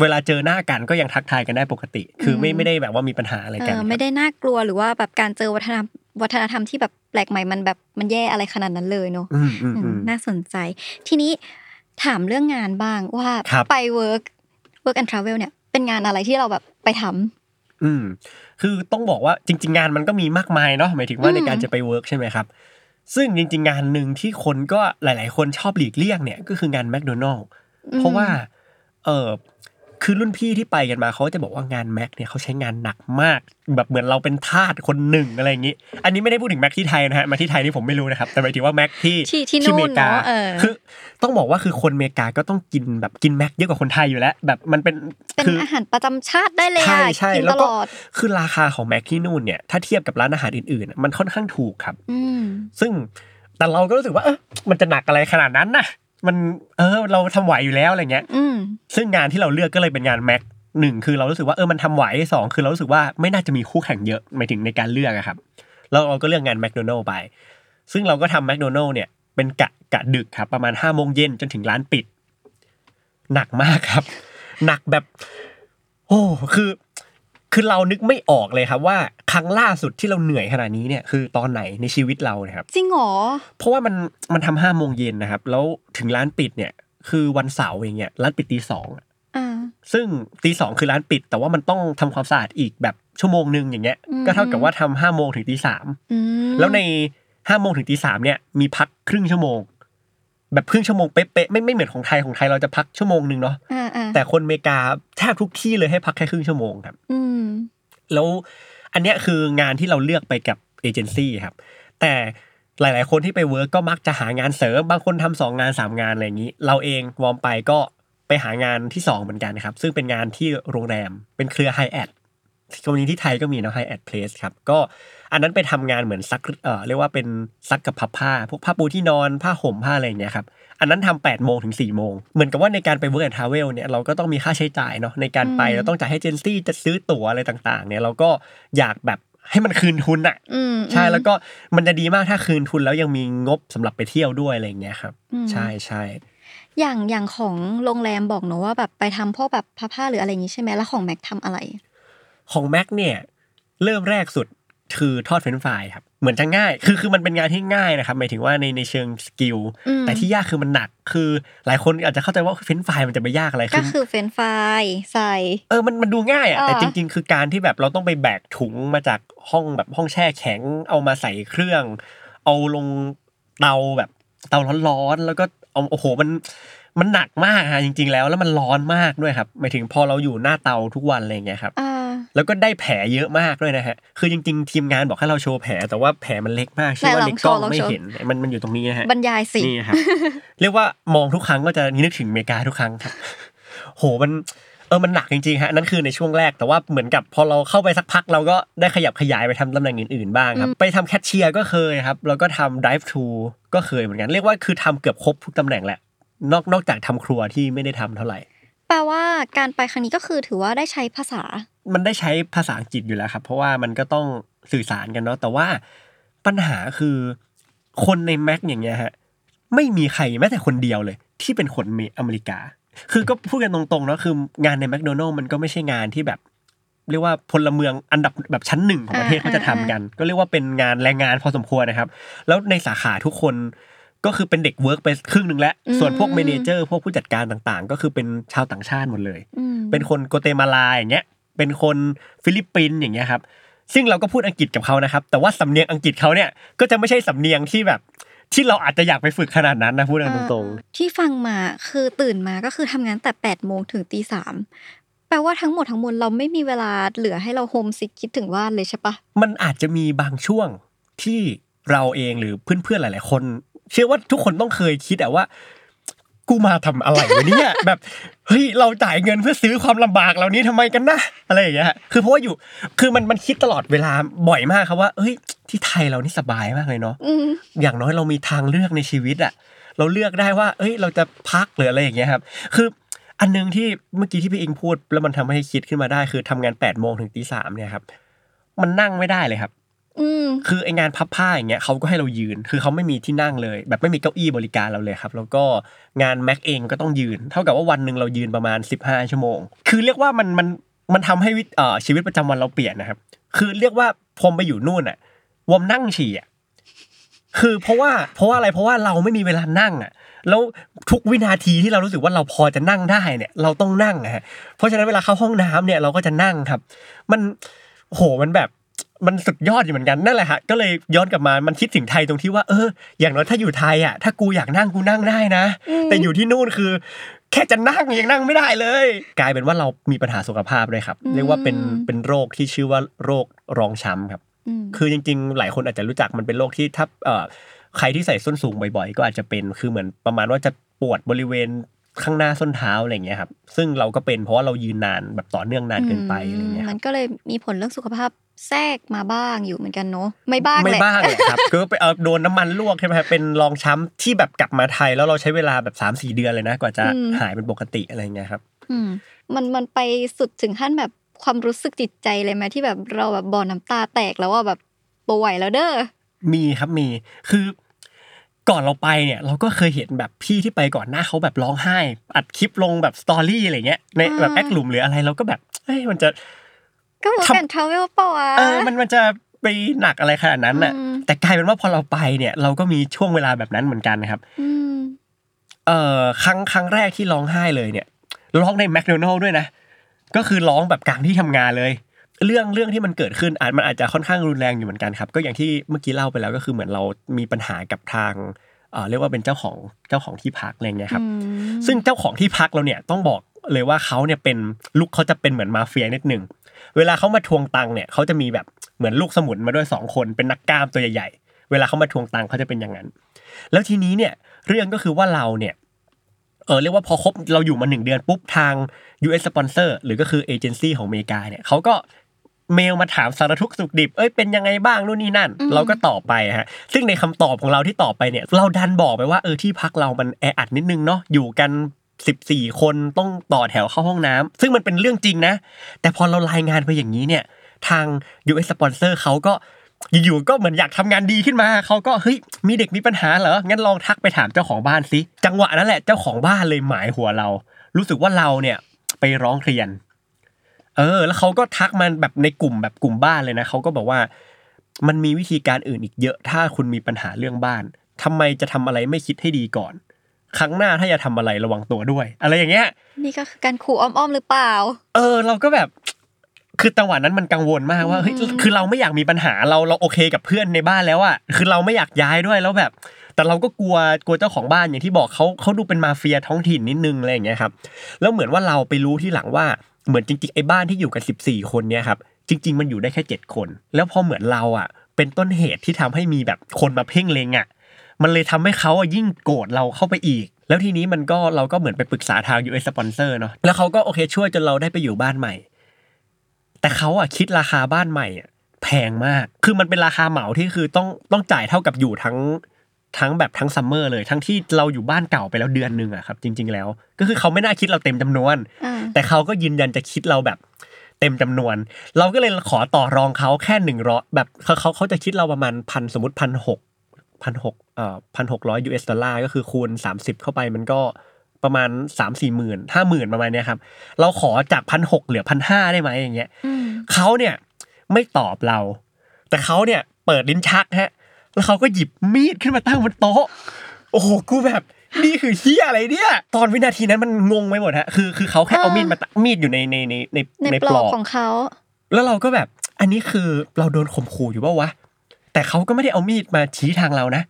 เวลาเจอหน้ากันก็ยังทักทายกันได้ปกติ คือไม่ไม่ได้แบบว่ามีปัญหาอะไรเอกันอครับไม่ได้น่ากลัวหรือว่าแบบการเจอวัฒนธรรมวัฒนธรรมที่แบบแปลกใหม่มันแบบมันแย่อะไรขนาดนั้นเลยเนาะอืมอืมอือืมมน่าสนใจ ทีนี้ถามเรื่องงานบ้างว่าครับไป work work and travel เนี่ยเป็นงานอะไรที่เราแบบไปทำอืมคือต้องบอกว่าจริง ๆ งานมันก็มีมากมายเนาะหมายถึงว่าอืมในการจะไป work ใช่ไหมครับ ซึ่งจริง ๆ งานหนึ่งที่คนก็หลาย ๆ คนชอบหลีกเลี่ยงเนี่ยก็คืองานแมคโดนัลด์เพราะว่าเออ คือรุ่นพี่ที่ไปกันมาเขาจะบอกว่างานแม็กเนี่ยเขาใช้งานหนักมาก แบบเหมือนเราเป็นทาสคนหนึ่งอะไรอย่างนี้ อันนี้ไม่ได้พูดถึงแม็กที่ไทยนะฮะมาที่ไทยนี่ผมไม่รู้นะครับ แต่หมายถึงว่าแม็กที่ที่ที่นู่นอเมริกาเนอะเออคือต้องบอกว่าคือคนอเมริกาก็ต้องกินแบบกินแม็กเยอะกว่าคนไทยอยู่แล้ว แบบมันเป็นเป็นคืออาหารประจำชาติได้เลยใช่อะใช่กินแล้ตวก็ลอดคือราคาของแม็กที่นู่นเนี่ยถ้าเทียบกับร้านอาหารอื่นๆ มันค่อนข้างถูกครับอืมซึ่งแต่เราก็รู้สึกว่าเออมันจะหนักอะไรขนาดนั้นนะ มันเออเราทำไหวอยู่แล้วอะไรเงี้ยอืมซึ่งงานที่เราเลือกก็เลยเป็นงานแม็กหนึ่งคือเรารู้สึกว่าเออมันทำไหวสองคือเรารู้สึกว่าไม่น่าจะมีคู่แข่งเยอะหมายถึงในการเลือกอะครับแล้วเราก็เลือกงานแมคโดนัลล์ไป ซึ่งเราก็ทำแมคโดนัลล์เนี่ยเป็นกะกะดึกครับประมาณห้าโมงเย็นจนถึงร้านปิด หนักมากครับ หนักแบบ โอ้คือ คือเรานึกไม่ออกเลยครับว่าครั้งล่าสุดที่เราเหนื่อยขนาดนี้เนี่ยคือตอนไหนในชีวิตเราเนี่ยครับ จริงเหรอ เพราะว่ามันมันทำห้าโมงเย็นนะครับ แล้วถึงร้านปิดเนี่ย คือวันเสาร์อย่างเงี้ยร้านปิดตีสองอ่าซึ่งตีสองคือร้านปิด แต่ว่ามันต้องทำความสะอาดอีกแบบชั่วโมงหนึ่งอย่างเงี้ยอืมก็เท่ากับว่าทำห้าโมงถึงตีสามอืมแล้วในห้าโมงถึงตีสามเนี่ยมีพักครึ่งชั่วโมง แบบครึ่งชั่วโมงเป๊ะๆไม่ไม่เหมือนของไทยของไทยเราจะพักชั่วโมงหนึ่งเนาะอ่าอ่าแต่คนอเมริกาแทบทุกที่เลยให้พักแค่ครึ่งชั่วโมงครับอืมแล้วอันเนี้ยคืองานที่เราเลือกไปกับเอเจนซี่ครับ แต่หลาย ๆ คนที่ไป work ก็มักจะหางานเสริม บางคนทำสองงานสามงานอะไรอย่างนี้ เราเองวอร์มไปก็ไปหางานที่สองเหมือนกันนะครับ ซึ่งเป็นงานที่โรงแรมเป็นเครือไฮแอด ตรงนี้ที่ไทยก็มีนะ Hyatt Place ครับก็อันนั้นไปทำงานเหมือนซักเอ่อเรียกว่าเป็นซักกับพับผ้า พวกผ้าปูที่นอนผ้าห่มผ้าอะไรอย่างเงี้ยครับอันนั้นทำแปดโมงถึงสี่โมงเหมือนกับว่าในการไป work and travel เนี่ยเราก็ต้องมีค่าใช้จ่ายเนาะในการไปอืมเราต้องจ่ายให้เอเจนซี่จะซื้อตั๋วอะไรต่างๆ เนี่ยเราก็อยากแบบให้มันคืนทุนอะอืมใช่แล้วก็มันจะดีมากถ้าคืนทุนแล้วยังมีงบสำหรับไปเที่ยวด้วยอะไรอย่างเงี้ยครับอืมใช่ใช่อย่างอย่างของโรงแรมบอกหนูว่าแบบไปทำพวกแบบผ้าผ้าหรืออะไรอย่างนี้ใช่ไหมแล้วของแม็กทำอะไร ของแม็กเนี่ยเริ่มแรกสุดคือทอดเฟรนช์ฟรายครับเหมือนจะง่าย คือคือมันเป็นงานที่ง่ายนะครับหมายถึงว่าในในเชิง skill อืมแต่ที่ยากคือมันหนัก คือหลายคนอาจจะเข้าใจว่าเฟรนช์ฟรายมันจะไปยากอะไรก็คือเฟรนช์ฟรายใส่ เออ มันมันดูง่ายอะเออแต่จริง ๆ คือการที่แบบเราต้องไปแบกถุงมาจากห้องแบบห้องแช่แข็ง เอามาใส่เครื่อง เอาลงเตาแบบเตาร้อนๆ แล้วก็เอาโอ้โหมันมันหนักมากฮะจริง ๆ แล้วแล้วมันร้อนมากด้วยครับหมายถึงพอเราอยู่หน้าเตาทุกวันอะไรอย่างเงี้ยครับ อ่า แล้วก็ได้แผลเยอะมากด้วยนะฮะ คือจริงๆ ทีมงานบอกให้เราโชว์แผล แต่ว่าแผลมันเล็กมากเชื่อว่าไหนลในองกล้องโชว์ลองไม่โชว์เห็น มันมันอยู่ตรงนี้นะฮะ บรรยายสินี่ครับ เรียกว่ามองทุกครั้งก็จะนึกถึงอเมริกาทุกครั้งครับ โห มันเออ มันหนักจริงๆ ฮะ นั่นคือในช่วงแรก แต่ว่าเหมือนกับพอเราเข้าไปสักพักเราก็ได้ขยับขยายไปทำตำแหน่งอื่นๆ บ้างครับ ไปทำแคชเชียร์ก็เคยครับ แล้วก็ทำ drive thru ก็เคยเหมือนกัน เรียกว่าคือทำเกือบครบทุกตำแหน่งแหละ นอกนอกจากทำครัวที่ไม่ได้ทำเท่าไหร่ แปลว่าการไปครั้งนี้ก็คือถือว่าได้ใช้ภาษา มันได้ใช้ภาษาอังกฤษอยู่แล้วครับ เพราะว่ามันก็ต้องสื่อสารกันเนาะแต่ว่าปัญหาคือคนในแม็กอย่างเงี้ยฮะไม่มีใครแม้แต่คนเดียวเลย ที่เป็นคนอเมริกา คือก็พูดกันตรงๆเนาะคืองานในแมคโดนัลล์มันก็ไม่ใช่งานที่แบบเรียกว่าพลเมืองอันดับแบบชั้นหนึ่งของประเทศเขาจะทำกัน ก็เรียกว่าเป็นงานแรงงานพอสมควรนะครับ แล้วในสาขาทุกคน ก็คือเป็นเด็ก work ไปครึ่งหนึ่งแล้วอืมส่วนพวก manager พวกผู้จัดการต่างๆ ก็คือเป็นชาวต่างชาติหมดเลยอืมเป็นคนกัวเตมาลาอย่างเงี้ย เป็นคนฟิลิปปินส์อย่างเงี้ยครับ ซึ่งเราก็พูดอังกฤษกับเขานะครับ แต่ว่าสำเนียงอังกฤษเขาเนี่ยก็จะไม่ใช่สำเนียงที่แบบที่เราอาจจะอยากไปฝึกขนาดนั้นนะพูดกันตรงเออที่ฟังมาคือตื่นมาก็คือทำงานแต่แปดโมงถึงตีสามแปลว่าทั้งหมดทั้งมวลเราไม่มีเวลาเหลือให้เรา homesick คิดถึงบ้านเลยใช่ปะๆมันอาจจะมีบางช่วงที่เราเองหรือเพื่อนๆหลาย ๆ คน เชื่อว่าทุกคนต้องเคยคิดอะว่า กูมาทำอะไรวะเนี่ยแบบเฮ้ยเราจ่ายเงินเพื่อซื้อความลำบากเหล่านี้ทำไมกันนะอะไรอย่างเงี้ยฮะคือเพราะว่าอยู่คือมันมันคิดตลอดเวลาบ่อยมากครับว่าเฮ้ย ที่ไทยเรานี่สบายมากเลยเนาะอืมอย่างน้อยเรามีทางเลือกในชีวิตอะเราเลือกได้ว่า เอ้ย เราจะพักหรืออะไรอย่างเงี้ยครับ คืออันนึงที่เมื่อกี้ที่พี่อิงพูด แล้วมันทำให้คิดขึ้นมาได้ คือทำงาน8ปดโมงถึงตีสามเนี่ยครับ มันนั่งไม่ได้เลยครับอืม คือไองานพับผ้าอย่างเงี้ยเขาก็ให้เรายืน คือเขาไม่มีที่นั่งเลย แบบไม่มีเก้าอี้บริการเราเลยครับ แล้วก็งานแม็กเองก็ต้องยืน เท่ากับว่าวันหนึ่งเรายืนประมาณ 15 ชั่วโมง คือเรียกว่ามันมันมันทำให้วิชีวิตประจำวันเราเปลี่ยนนะครับ คือเรียกว่าพอมไปอยู่นู่นอะวอมนั่งฉี่อะคือเพราะว่าเพราะว่าอะไรเพราะว่าเราไม่มีเวลานั่งอะแล้วทุกวินาทีที่เรารู้สึกว่าเราพอจะนั่งได้เนี่ย เราต้องนั่งอะฮะเพราะฉะนั้นเวลาเข้าห้องน้ำเนี่ยเราก็จะนั่งครับ มันโหมันแบบ มันสุดยอดอยู่เหมือนกันนั่นแหละฮะก็เลยย้อนกลับมามันคิดถึงไทยตรงที่ว่าเออ อย่างน้อยถ้าอยู่ไทยอะถ้ากูอยากนั่งกูนั่งได้นะอืมแต่อยู่ที่นู่นคือ แค่จะนั่งยังนั่งไม่ได้เลย กลายเป็นว่าเรามีปัญหาสุขภาพด้วยครับ เรียกว่าเป็นเป็นโรคที่ชื่อว่าโรครองช้ำครับอืมคือจริง ๆ หลายคนอาจจะรู้จักมันเป็นโรคที่ถ้าเอ่อใครที่ใส่ส้นสูงบ่อย ๆ ก็อาจจะเป็นคือเหมือนประมาณว่าจะปวดบริเวณ ข้างหน้าส้นเท้าอะไรอย่างเงี้ยครับ ซึ่งเราก็เป็นเพราะว่าเรายืนนานแบบต่อเนื่องนานเกินไปอะไรอย่างเงี้ยคมัรับนก็เลยมีผลเรื่องสุขภาพแทรกมาบ้างอยู่เหมือนกันเนาะไม่บ้างไม่แหละบ้างแหละครับก็ไปเอาโดนน้ำมันลวกใช่ไหมครับเป็นรองช้ำที่แบบกลับมาไทยแล้วเราใช้เวลาแบบ3าสี่เดือนเลยนะ กว่าจะหายเป็นปกติอะไรอย่างเงี้ยครับอืมมันมันไปสุดถึงขั้นแบบความรู้สึกจิตใจเลยไหมที่แบบเราแบบบ่อน้ำตาแตกแล้วว่าแบบป่วยแล้วเด้อมีครับมีคือ ก่อนเราไปเนี่ยเราก็เคยเห็นแบบพี่ที่ไปก่อนหน้าเขาแบบร้องไห้ อัดคลิปลงแบบสตอรี่อะไรเงี้ยในแบบอ่าแอคหลุมหรืออะไรเราก็แบบเอ้ยมันจะก็เหมือนทำกันทราเวลเปล่าวะเออมันมันจะไปหนักอะไรขนาดนั้นน่ะอืมแต่กลายเป็นว่าพอเราไปเนี่ย เราก็มีช่วงเวลาแบบนั้นเหมือนกันนะครับอืมเอ่อครั้งครั้งแรกที่ร้องไห้เลยเนี่ยร้องในแมคโดนัลด้วยนะก็คือร้องแบบกลางที่ทำงานเลย เรื่องเรื่องที่มันเกิดขึ้นอาจมันอาจจะค่อนข้างรุนแรงอยู่เหมือนกันครับ ก็อย่างที่เมื่อกี้เล่าไปแล้วก็คือเหมือนเรามีปัญหากับทางเอ่อเรียกว่าเป็นเจ้าของเจ้าของที่พักอะไรเงี้ยครับอืมซึ่งเจ้าของที่พักเราเนี่ยต้องบอกเลยว่าเขาเนี่ยเป็นลูกเขาจะเป็นเหมือนมาเฟียนิดหนึ่งเวลาเขามาทวงตังค์เนี่ยเขาจะมีแบบเหมือนลูกสมุนมาด้วยสองคนเป็นนักกล้ามตัวใหญ่ๆเวลาเขามาทวงตังค์เขาจะเป็นอย่างนั้น แล้วทีนี้เนี่ยเรื่องก็คือว่าเราเนี่ยเออเรียกว่าพอครบเราอยู่มาหนึ่งเดือนปุ๊บทาง US sponsor หรือก็คือเอเจนซี่ของอเมริกาเนี่ยเขาก็ เมลมาถามสารทุกข์สุขดิบ เอ้ยเป็นยังไงบ้างนู่นนี่นั่น เราก็ตอบไปฮะ ซึ่งในคำตอบของเราที่ตอบไปเนี่ย เราดันบอกไปว่าเออที่พักเรามันแออัดนิดนึงเนาะอยู่กัน14 คนต้องต่อแถวเข้าห้องน้ำซึ่งมันเป็นเรื่องจริงนะ แต่พอเรารายงานไปอย่างนี้เนี่ย ทาง US sponsor เขาก็อยู่ๆก็เหมือนอยากทำงานดีขึ้นมา เขาก็เฮ้ยมีเด็กมีปัญหาเหรอ งั้นลองทักไปถามเจ้าของบ้านสิจังหวะนั้นแหละเจ้าของบ้านเลยหมายหัวเรา รู้สึกว่าเราเนี่ยไปร้องเรียน เออ แล้วเขาก็ทักมันแบบในกลุ่มแบบกลุ่มบ้านเลยนะเขาก็บอกว่า มันมีวิธีการอื่นอีกเยอะ ถ้าคุณมีปัญหาเรื่องบ้านทำไมจะทำอะไรไม่คิดให้ดีก่อน ครั้งหน้าถ้าจะทำอะไรระวังตัวด้วย อะไรอย่างเงี้ย นี่ก็คือการขู่อ้อมๆหรือเปล่า เออ เราก็แบบคือจังหวะนั้นมันกังวลมากว่าเฮ้ยอืมคือเราไม่อยากมีปัญหาเราเราโอเคกับเพื่อนในบ้านแล้วอะคือเราไม่อยากย้ายด้วยแล้วแบบ แต่เราก็กลัวกลัวเจ้าของบ้านอย่างที่บอกเขาเขาดูเป็นมาเฟียท้องถิ่นนิดนึงอะไรอย่างเงี้ยครับแล้วเหมือนว่าเราไปรู้ที่หลังว่า เหมือนจริงๆไอ้บ้านที่อยู่กันสิบสี่คนเนี่ยครับจริง ๆ มันอยู่ได้แค่เจ็ดคน แล้วพอเหมือนเราอะ เป็นต้นเหตุที่ทำให้มีแบบคนมาเพ่งเลงอะมันเลยทำให้เขาอะยิ่งโกรธเราเข้าไปอีก แล้วทีนี้มันก็เราก็เหมือนไปปรึกษาทาง US sponsor เนาะแล้วเขาก็โอเคช่วยจนเราได้ไปอยู่บ้านใหม่ แต่เขาอะคิดราคาบ้านใหม่อะแพงมาก คือมันเป็นราคาเหมาที่คือต้องต้องจ่ายเท่ากับอยู่ทั้ง ทั้งแบบทั้ง summer เลยทั้งที่เราอยู่บ้านเก่าไปแล้วเดือนหนึ่งอะครับ จริง ๆ แล้ว ก็คือเขาไม่น่าคิดเราเต็มจำนวนอ่าแต่เขาก็ยืนยันจะคิดเราแบบเต็มจำนวน เราก็เลยขอต่อรองเขาแค่หนึ่งร้อยแบบเขาเขาเขาจะคิดเราประมาณพันสมมติพันหกพันหกเอ่อพันหกร้อย US dollar ก็คือคูณสามสิบเข้าไปมันก็ประมาณสามสี่หมื่นห้าหมื่นประมาณเนี้ยครับ เราขอจากพันหกเหลือพันห้าได้ไหมอย่างเงี้ยอืมเขาเนี่ยไม่ตอบเรา แต่เขาเนี่ยเปิดลิ้นชักฮะ แล้วเขาก็หยิบมีดขึ้นมาตั้งบนโต๊ะ โอ้โหกูแบบนี่คือเฮียอะไรเนี่ย ตอนวินาทีนั้นมันงงไปหมดฮะคือคือเขาแค่เอามีดมาตมีดอยู่ในในในในในในปปลลออกกของเขาแล้วเราก็แบบ อันนี้คือเราโดนข่มขู่อยู่ป่าวะแต่เขาก็ไม่ได้เอามีดมาชี้ทางเรานะ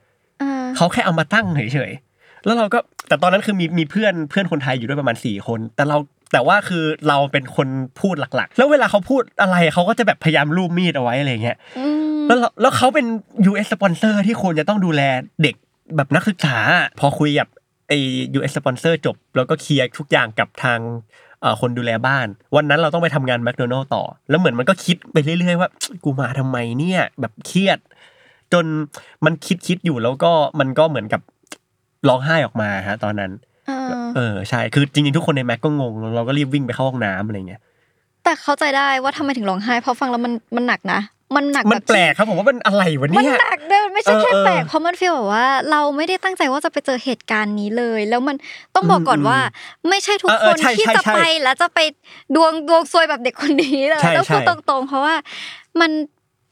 อ่าเขาแค่เอามาตั้งเฉยๆแล้วเราก็แต่ตอนนั้นคือมีมีเพื่อนเพื่อนคนไทยอยู่ด้วยประมาณสี่คน แต่เราแต่ว่าคือเราเป็นคนพูดหลักๆ แล้วเวลาเขาพูดอะไรเขาก็จะแบบพยายามลูบมีดเอาไว้อะไรเงี้ยอืม แล้วเราแล้วเขาเป็น US สปอนเซอร์ที่ควรจะต้องดูแลเด็กแบบนักศึกษา พอคุยกับไอ้ US สปอนเซอร์จบ แล้วก็เคลียร์ทุกอย่างกับทางเอ่อคนดูแลบ้าน วันนั้นเราต้องไปทำงานแมคโดนัลล์ต่อ แล้วเหมือนมันก็คิดไปเรื่อยๆว่ากูมาทำไมเนี่ยแบบเครียด จนมันคิดคิดอยู่แล้วก็มันก็เหมือนกับร้องไห้ออกมาฮะ ตอนนั้นอ่าเออใช่คือจริงๆทุกคนในแม็กก็งง เราก็รีบวิ่งไปเข้าห้องน้ำอะไรเงี้ยแต่เข้าใจได้ว่าทำไมถึงร้องไห้เพราะฟังแล้วมันมันหนักนะ มันหนักมันบบแปลกครับผมว่ามันอะไรวะมันเนี่ยหนักเดินไม่ใช่แค่เออเออแปลกเพราะมันฟีลแบบว่า เราไม่ได้ตั้งใจว่าจะไปเจอเหตุการณ์นี้เลย แล้วมันต้องบอกก่อนอืมว่า ไม่ใช่ทุกเออคเออนใช่ที่ใช่จะใช่ไปแล้วจะไปดวงดวงซวยแบบเด็กคนนี้เลยใช่ต้องพูดใช่ตรงๆ เพราะว่ามัน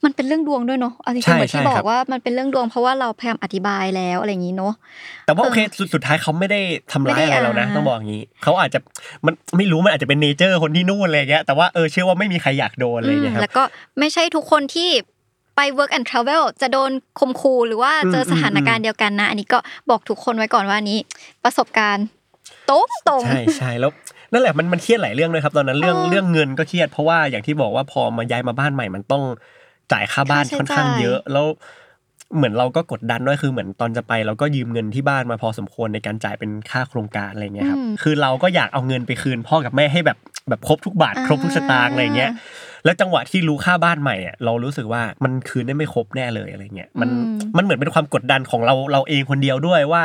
มันเป็นเรื่องดวงด้วยเนาะเอาจริใช่งๆเหมือนที่ใช่บอครักบว่ามันเป็นเรื่องดวงเพราะว่าเราพยายามอธิบายแล้วอะไรอย่างนี้เนาะแต่ว่าโอเคเออสุดสุดท้ายเขาไม่ได้ทำร้ายไม่ได้อะไรเรานะอ่าต้องบอกอย่างนี้เขาอาจจะมันไม่รู้มันอาจจะเป็นเนเจอร์คนที่นู่นอะไรเงี้ยแต่ว่าเออเชื่อว่าไม่มีใครอยากโดนอะไรเงี้ยคอืมรับแล้วก็ไม่ใช่ทุกคนที่ไป work and travel จะโดนข่มขู่หรือว่าเจอสถานการณ์เดียวกันนะ อันนี้ก็บอกทุกคนไว้ก่อนว่าอันนี้ ประสบการณ์ตรงตรงใช่ใช่แล้วนั่นแหละมันมันเครียดหลายเรื่องเลยครับ ตอนนั้นเรื่องเออเรื่องเงินก็เครียดเพราะว่าอย่างที่บอกว่าพอมาย้ายมาบ้านใหม่มันต้อง จ่ายค่าบ้านค่าใช้ค่อนข้างจ่ายเยอะ แล้วเหมือนเราก็กดดันด้วยคือเหมือนตอนจะไป เราก็ยืมเงินที่บ้านมาพอสมควรในการจ่ายเป็นค่าโครงการอะไรเงี้ยครับคือเราก็อยากเอาเงินไปคืนพ่อกับแม่ให้แบบแบบครบทุกบาทครบทุกสตางค์อะไรเงี้ยแล้วจังหวะที่รู้ค่าบ้านใหม่อะเรารู้สึกว่ามันคืนได้ไม่ครบแน่เลยอะไรเงี้ยมันอืมมันเหมือนเป็นความกดดันของเราเราเองคนเดียวด้วยว่า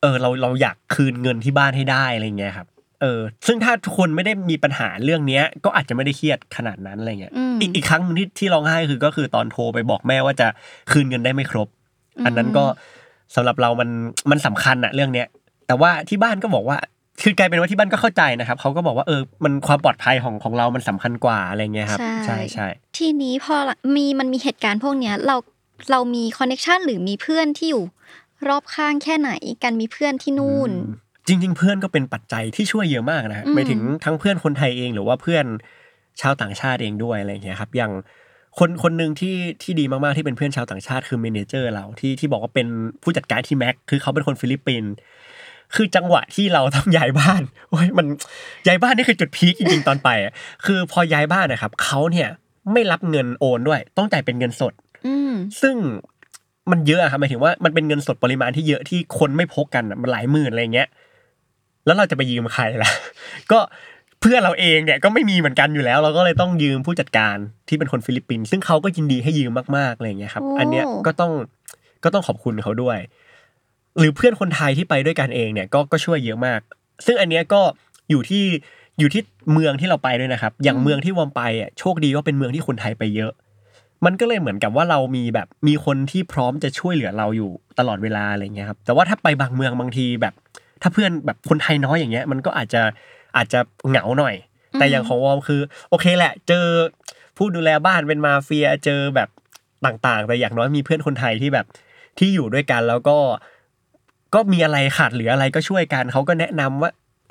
เออเราเราอยากคืนเงินที่บ้านให้ได้อะไรเงี้ยครับ เออซึ่งถ้าทุกคนไม่ได้มีปัญหาเรื่องเนี้ย ก็อาจจะไม่ได้เครียดขนาดนั้นอะไรเงี้ยอืมอีกอีกครั้งหนึ่งที่ที่ร้องไห้คือก็คือตอนโทรไปบอกแม่ว่าจะคืนเงินได้ไม่ครบ อันนั้นก็สำหรับเรามันมันสำคัญอะเรื่องเนี้ย แต่ว่าที่บ้านก็บอกว่าคือกลายเป็นว่าที่บ้านก็เข้าใจนะครับเขาก็บอกว่าเออมันความปลอดภัยของของเรามันสำคัญกว่าอะไรเงี้ยครับใช่ใช่ใช่ทีนี้พอมีมันมีเหตุการณ์พวกเนี้ยเราเรามี connection หรือมีเพื่อนที่อยู่รอบข้างแค่ไหนกันมีเพื่อนที่นู่นจ ริง ๆ เพื่อนก็เป็นปัจจัยที่ช่วยเยอะมากนะฮะอืมหมายถึงทั้งเพื่อนคนไทยเองหรือว่าเพื่อนชาวต่างชาติเองด้วยอะไรอย่างเงี้ยครับ อย่างคนคนหนึ่งที่ที่ดีมากๆที่เป็นเพื่อนชาวต่างชาติคือ manager เราที่ที่บอกว่าเป็นผู้จัดการที่แม็กคือเขาเป็นคนฟิลิปปินส์คือจังหวะที่เราต้องย้ายบ้านโอ้ยมันย้ายบ้านนี่คือจุด peak จริงๆตอนไปอะคือพอย้ายบ้านนะครับเขาเนี่ยไม่รับเงินโอนด้วย ต้องจ่ายเป็นเงินสดอืมซึ่งมันเยอะอะครับหมายถึงว่ามันเป็นเงินสดปริมาณที่เยอะที่คนไม่พกกันอะมันหลายหมื่นอะไรเงี้ย แล้วเราจะไปยืมใครล่ะ ก็เพื่อนเราเองเนี่ยก็ไม่มีเหมือนกันอยู่แล้ว เราก็เลยต้องยืมผู้จัดการที่เป็นคนฟิลิปปินส์ซึ่งเขาก็ยินดีให้ยืมมากๆอะไรเงี้ยครับโอ้อันเนี้ยก็ต้องก็ต้องขอบคุณเขาด้วย หรือเพื่อนคนไทยที่ไปด้วยกันเองเนี่ยก็ก็ช่วยเยอะมาก ซึ่งอันเนี้ยก็อยู่ที่อยู่ที่เมืองที่เราไปด้วยนะครับ อย่างเมืองที่วอมไปอะโชคดีว่าเป็นเมืองที่คนไทยไปเยอะ มันก็เลยเหมือนกับว่าเรามีแบบมีคนที่พร้อมจะช่วยเหลือเราอยู่ตลอดเวลาอะไรเงี้ยครับแต่ว่าถ้าไปบางเมืองบางทีแบบ ถ้าเพื่อนแบบคนไทยน้อยอย่างเงี้ยมันก็อาจจะอาจจะเหงาหน่อย แต่อย่างของวอมคือ โอเคแหละ เจอผู้ดูแลบ้านเป็นมาเฟียเจอแบบต่างๆ แต่อย่างน้อยมีเพื่อนคนไทยที่แบบที่อยู่ด้วยกันแล้วก็ก็มีอะไรขาดเหลืออะไรก็ช่วยกันเขาก็แนะนำว่า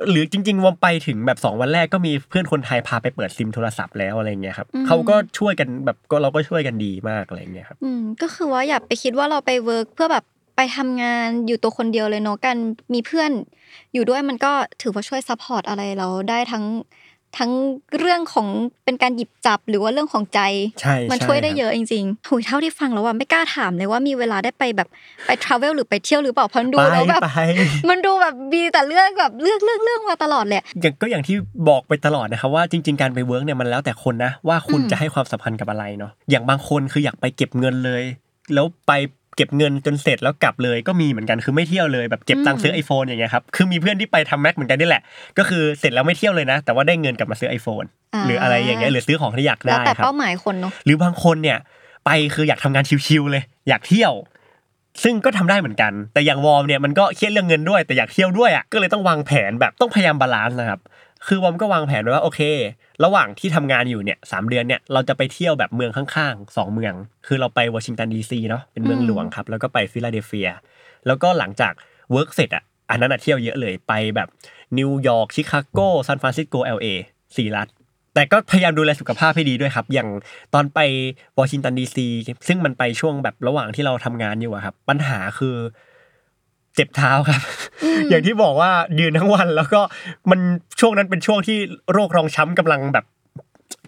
หรือจริง ๆวอร์มไปถึงแบบสองวันแรกก็มีเพื่อนคนไทยพาไปเปิดซิมโทรศัพท์แล้วอะไรเงี้ยครับอืมเขาก็ช่วยกันแบบก็เราก็ช่วยกันดีมากอะไรเงี้ยครับอืมก็คือว่าอย่าไปคิดว่าเราไป work เพื่อแบบ ไปทำงานอยู่ตัวคนเดียวเลยเนาะกันมีเพื่อนอยู่ด้วยมันก็ถือว่าช่วย support อะไรเราได้ทั้งทั้งเรื่องของเป็นการหยิบจับหรือว่าเรื่องของใจใช่มันใช่ช่วยได้ครับเยอะจริงๆหุยเท่าที่ฟังแล้วว่าไม่กล้าถามเลยว่ามีเวลาได้ไปแบบไป travel หรือไปเที่ยวหรือเปล่าเพราะมันดูไปแล้วแบบไปมันดูแบบมีแต่เรื่องแบบเรื่องเรื่องเรื่องมาตลอดเลยอย่างก็อย่างที่บอกไปตลอดนะครับว่าจริง ๆ การไป work เนี่ยมันแล้วแต่คนนะว่าคุณอืมจะให้ความสำคัญกับอะไรเนาะอย่างบางคนคืออยากไปเก็บเงินเลย แล้วไป เก็บเงินจนเสร็จแล้วกลับเลยก็มีเหมือนกันคือไม่เที่ยวเลยแบบเก็บตังค์ซื้อไอโฟนอย่างเงี้ยครับคือมีเพื่อนที่ไปทำแม็กเหมือนกันนี่แหละ ก็คือเสร็จแล้วไม่เที่ยวเลยนะ แต่ว่าได้เงินกลับมาซื้อไอโฟนหรืออะไรอย่างเงี้ยหรือซื้อของที่อยากแล้วได้แต่ครับเป้าหมายคนเนาะหรือบางคนเนี่ยไปคืออยากทำงานชิวๆเลย อยากเที่ยว ซึ่งก็ทำได้เหมือนกัน แต่อย่างวอร์มเนี่ยมันก็เครียดเรื่องเงินด้วย แต่อยากเที่ยวด้วยอะก็เลยต้องวางแผนแบบต้องพยายาม balance นะครับ คือวอร์มก็วางแผนไว้ว่าโอเค ระหว่างที่ทำงานอยู่เนี่ยสามเดือนเนี่ยเราจะไปเที่ยวแบบเมืองข้างๆสองเมือง คือเราไปวอชิงตันดีซีเนาะเป็นเมืองหลวงครับ แล้วก็ไปฟิลาเดลเฟีย แล้วก็หลังจาก work เสร็จอะอันนั้นอะเที่ยวเยอะเลยไปแบบนิวยอร์กชิคาโกซานฟรานซิสโกเอลเอสี่รัฐแต่ก็พยายามดูแลสุขภาพให้ดีด้วยครับ อย่างตอนไปวอชิงตันดีซีซึ่งมันไปช่วงแบบระหว่างที่เราทำงานอยู่อะครับ ปัญหาคือ เจ็บเท้าครับ อย่างที่บอกว่ายืนทั้งวันแล้วก็มันช่วงนั้นเป็นช่วงที่โรครองช้ำกำลังแบบ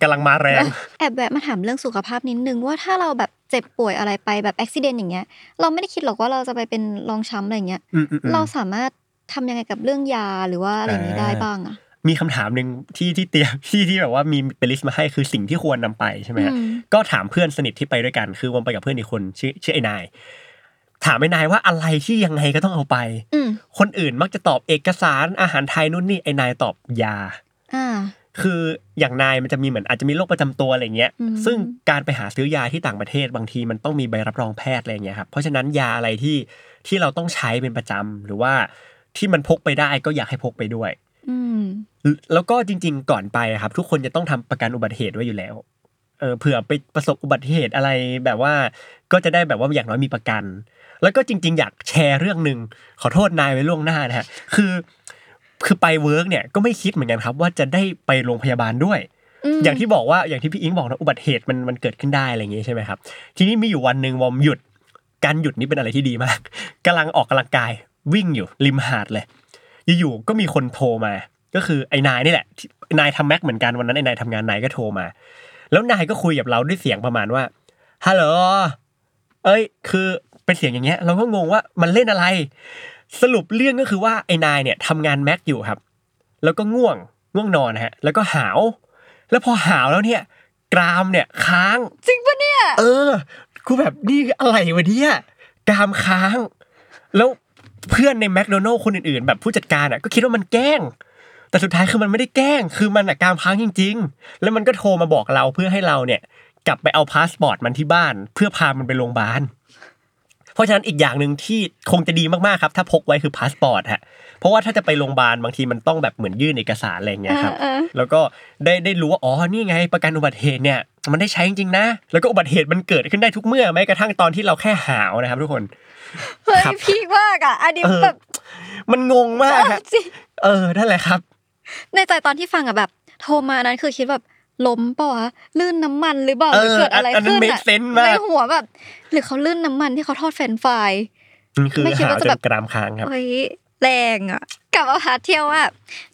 กำลังมาแรง แอบแวะมาถามเรื่องสุขภาพนิดนึงว่าถ้าเราแบบเจ็บป่วยอะไรไปแบบอุบิเหตุอย่างเงี้ย เราไม่ได้คิดหรอกว่าเราจะไปเป็นรองช้ำอะไรเงี้ยอืมอืมอืมเราสามารถทำยังไงกับเรื่องยาหรือว่าอะไรอย่างนี้ได้บ้างอะมีคำถามหนึ่งที่ที่เตรียมที่ที่แบบว่ามีเป็นลิสต์มาให้คือสิ่งที่ควรนำไปใช่ไหมฮะอืมก็ถามเพื่อนสนิทที่ไปด้วยกัน คือวันไปกับเพื่อนอีกคนชื่อชื่อไอ้นาย ถามไอ้นายว่าอะไรที่ยังไงก็ต้องเอาไปอืมคนอื่นมักจะตอบเอกสารอาหารไทยนู่นนี่ไอ้นายตอบยาอ่าคืออย่างนายมันจะมีเหมือนอาจจะมีโรคประจำตัวอะไรเงี้ยอืมซึ่งการไปหาซื้อยาที่ต่างประเทศบางทีมันต้องมีใบรับรองแพทย์อะไรเงี้ยครับเพราะฉะนั้นยาอะไรที่ที่เราต้องใช้เป็นประจำหรือว่าที่มันพกไปได้ก็อยากให้พกไปด้วยอืมแล้วก็จริง ๆ ก่อนไปอะครับ ทุกคนจะต้องทำประกันอุบัติเหตุไว้อยู่แล้วเออเผื่อไปประสบอุบัติเหตุอะไรแบบว่า ก็จะได้แบบว่าอย่างน้อยมีประกัน แล้วก็จริง ๆ อยากแชร์เรื่องหนึ่งขอโทษนายไว้ล่วงหน้านะฮะคือคือไป work เนี่ยก็ไม่คิดเหมือนกันครับ ว่าจะได้ไปโรงพยาบาลด้วยมอย่างที่บอกว่าอย่างที่พี่อิงบอกนะอุบัติเหตุมันมันเกิดขึ้นได้อะไรอย่างงี้ใช่ไหมครับ ทีนี้มีอยู่วันหนึ่งวอมหยุด การหยุดนี่เป็นอะไรที่ดีมากกำลังออกกำลังกายวิ่งอยู่ริมหาดเลย อยู่ๆก็มีคนโทรมา ก็คือไอ้นายนี่แหละที่นายทำแม็กเหมือนกันวันนั้นไอ้นายทำงานนายก็โทรมา แล้วนายก็คุยกับเราด้วยเสียงประมาณว่าฮัลโหลเอ้ย คือ เป็นเสียงอย่างเงี้ยเราก็งงว่ามันเล่นอะไร สรุปเรื่องก็คือว่าไอ้นายเนี่ยทำงานแม็กอยู่ครับ แล้วก็ง่วงง่วงนอนนะฮะ แล้วก็หาว แล้วพอหาวแล้วเนี่ย กรามเนี่ยค้างจริงปะเนี่ย เออกูแบบนี่อะไรวะเนี่ยกรามค้าง แล้วเพื่อนในแมคโดนัลล์คนอื่นๆ แบบผู้จัดการอะก็คิดว่ามันแกล้ง แต่สุดท้ายคือมันไม่ได้แกล้ง คือมันอะกรามค้างจริง ๆ แล้วมันก็โทรมาบอกเราเพื่อให้เราเนี่ย กลับไปเอาพาสปอร์ตมันที่บ้าน เพื่อพามันไปโรงพยาบาล เพราะฉะนั้นอีกอย่างหนึ่งที่คงจะดีมากๆครับ ถ้าพกไว้คือพาสปอร์ตฮะเพราะว่าถ้าจะไปโรงพยาบาลบางทีมันต้องแบบเหมือนยื่นเอกสารอะไรอย่างเงี้ยครับอ่าแล้วก็ได้ได้รู้ว่าอ๋อนี่ไงประกันอุบัติเหตุเนี่ยมันได้ใช้จริงๆนะ แล้วก็อุบัติเหตุมันเกิดขึ้นได้ทุกเมื่อแม้กระทั่งตอนที่เราแค่หาวนะครับ ทุกคนเฮ้ยครับพีคมากอะอันนี้เออแบบมันงงมากฮะจริงเออนั่นแหละครับ ในใจตอนที่ฟังอะแบบ โทรมานั้นคือคิดแบบล้มเปล่าวะลื่นน้ำมันหรือเปล่าหรือเออเกิดอะไรอันนั้นขึ้น make อะ sense มากในหัวแบบ หรือเขาลื่นน้ำมันที่เขาทอดเฟรนช์ฟรายนี่คือไม่คิดหาวว่าจจะแบบนกรามค้างครับเฮ้ยแรงอะกลับมาพาเที่ยวว่า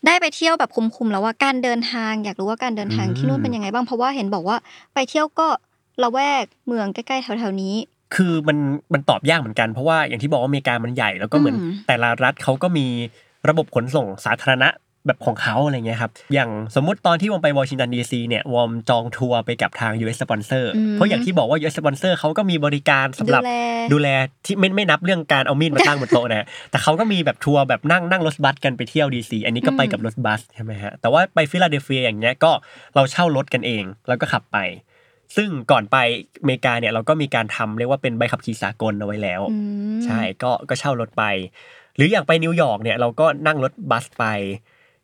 ได้ไปเที่ยวแบบคุ้มๆแล้วว่าการเดินทางอยากรู้ว่าการเดินทางอืมที่นู่นเป็นยังไงบ้างเพราะว่าเห็นบอกว่าไปเที่ยวก็ละแวกเมืองใกล้ๆแถวๆนี้ คือมันมันตอบยากเหมือนกันเพราะว่าอย่างที่บอกว่าอเมริกามันใหญ่แล้วก็เหมือนอืมแต่ละรัฐเขาก็มีระบบขนส่งสาธารณะ แบบของเขาอะไรเงี้ยครับ อย่างสมมุติตอนที่วอมไปวอชิงตันดีซีเนี่ยวอมจองทัวร์ไปกับทาง US สปอนเซอร์อืมเพราะอย่างที่บอกว่า US สปอนเซอร์เขาก็มีบริการสำหรับดูแลดูแลที่ไม่ไม่นับเรื่องการเอามีดมาตั้งบนโต๊ะนะแต่เขาก็มีแบบทัวร์แบบนั่งนั่งรถบัสกันไปเที่ยวดีซีอันนี้ก็ไปกับรถบัสใช่ไหมฮะแต่ว่าไปฟิลาเดลเฟียอย่างเงี้ยก็เราเช่ารถกันเองแล้วก็ขับไปซึ่งก่อนไปอเมริกาเนี่ยเราก็มีการทำเรียกว่าเป็นใบขับขี่สากลเอาไว้แล้วอืมใช่ก็ก็เช่ารถไป หรืออย่างไปนิวยอร์กเนี่ยเราก็นั่งรถบัสไป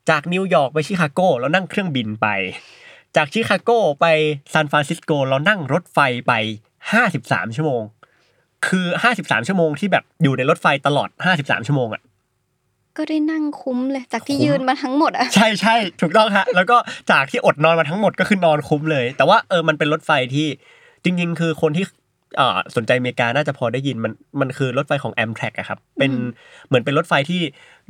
จากนิวยอร์กไปชิคาโกเรานั่งเครื่องบินไป จากชิคาโกไปซานฟรานซิสโกเรานั่งรถไฟไปห้าสิบสามชั่วโมง คือห้าสิบสามชั่วโมงที่แบบอยู่ในรถไฟตลอดห้าสิบสามชั่วโมงอะก็ได้นั่งคุ้มเลย จากที่คุ้มยืนมาทั้งหมดอะใช่ใช่ถูกต้องฮะแล้วก็จากที่อดนอนมาทั้งหมดก็คือนอนคุ้มเลย แต่ว่าเออมันเป็นรถไฟที่จริง ๆ คือคนที่อ่าสนใจอเมริกาน่าจะพอได้ยินมันมันคือรถไฟของ a m t r a c อะครับเป็นอืมเหมือนเป็นรถไฟที่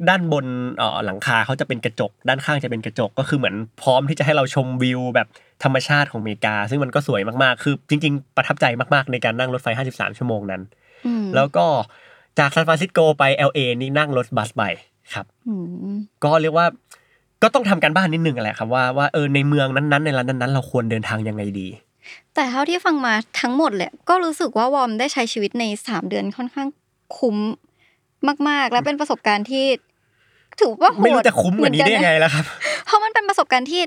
ด้านบนเอ่อหลังคาเขาจะเป็นกระจก ด้านข้างจะเป็นกระจกก็คือเหมือนพร้อมที่จะให้เราชมวิวแบบธรรมชาติของอเมริกา ซึ่งมันก็สวยมากๆ คือจริง ๆ ประทับใจมากๆ ในการนั่งรถไฟ 53 ชั่วโมงนั้นอืมแล้วก็จากซานฟรานซิสโกไป LA นี่นั่งรถบัสไปครับอืมก็เรียกว่าก็ต้องทำการบ้านนิดนึงแหละครับว่าว่าเออในเมืองนั้นๆในร้านนั้นๆเราควรเดินทางยังไงดี แต่เท่าที่ฟังมาทั้งหมดเลยก็รู้สึกว่าวอมได้ใช้ชีวิตในสามเดือนค่อนข้างคุ้ม มาก ๆ และเป็นประสบการณ์ที่ ถือว่าโหดไม่รู้จะคุ้มกว่านี้ได้ยังไงเหมือแล้วครับ เพราะมันเป็นประสบการณ์ที่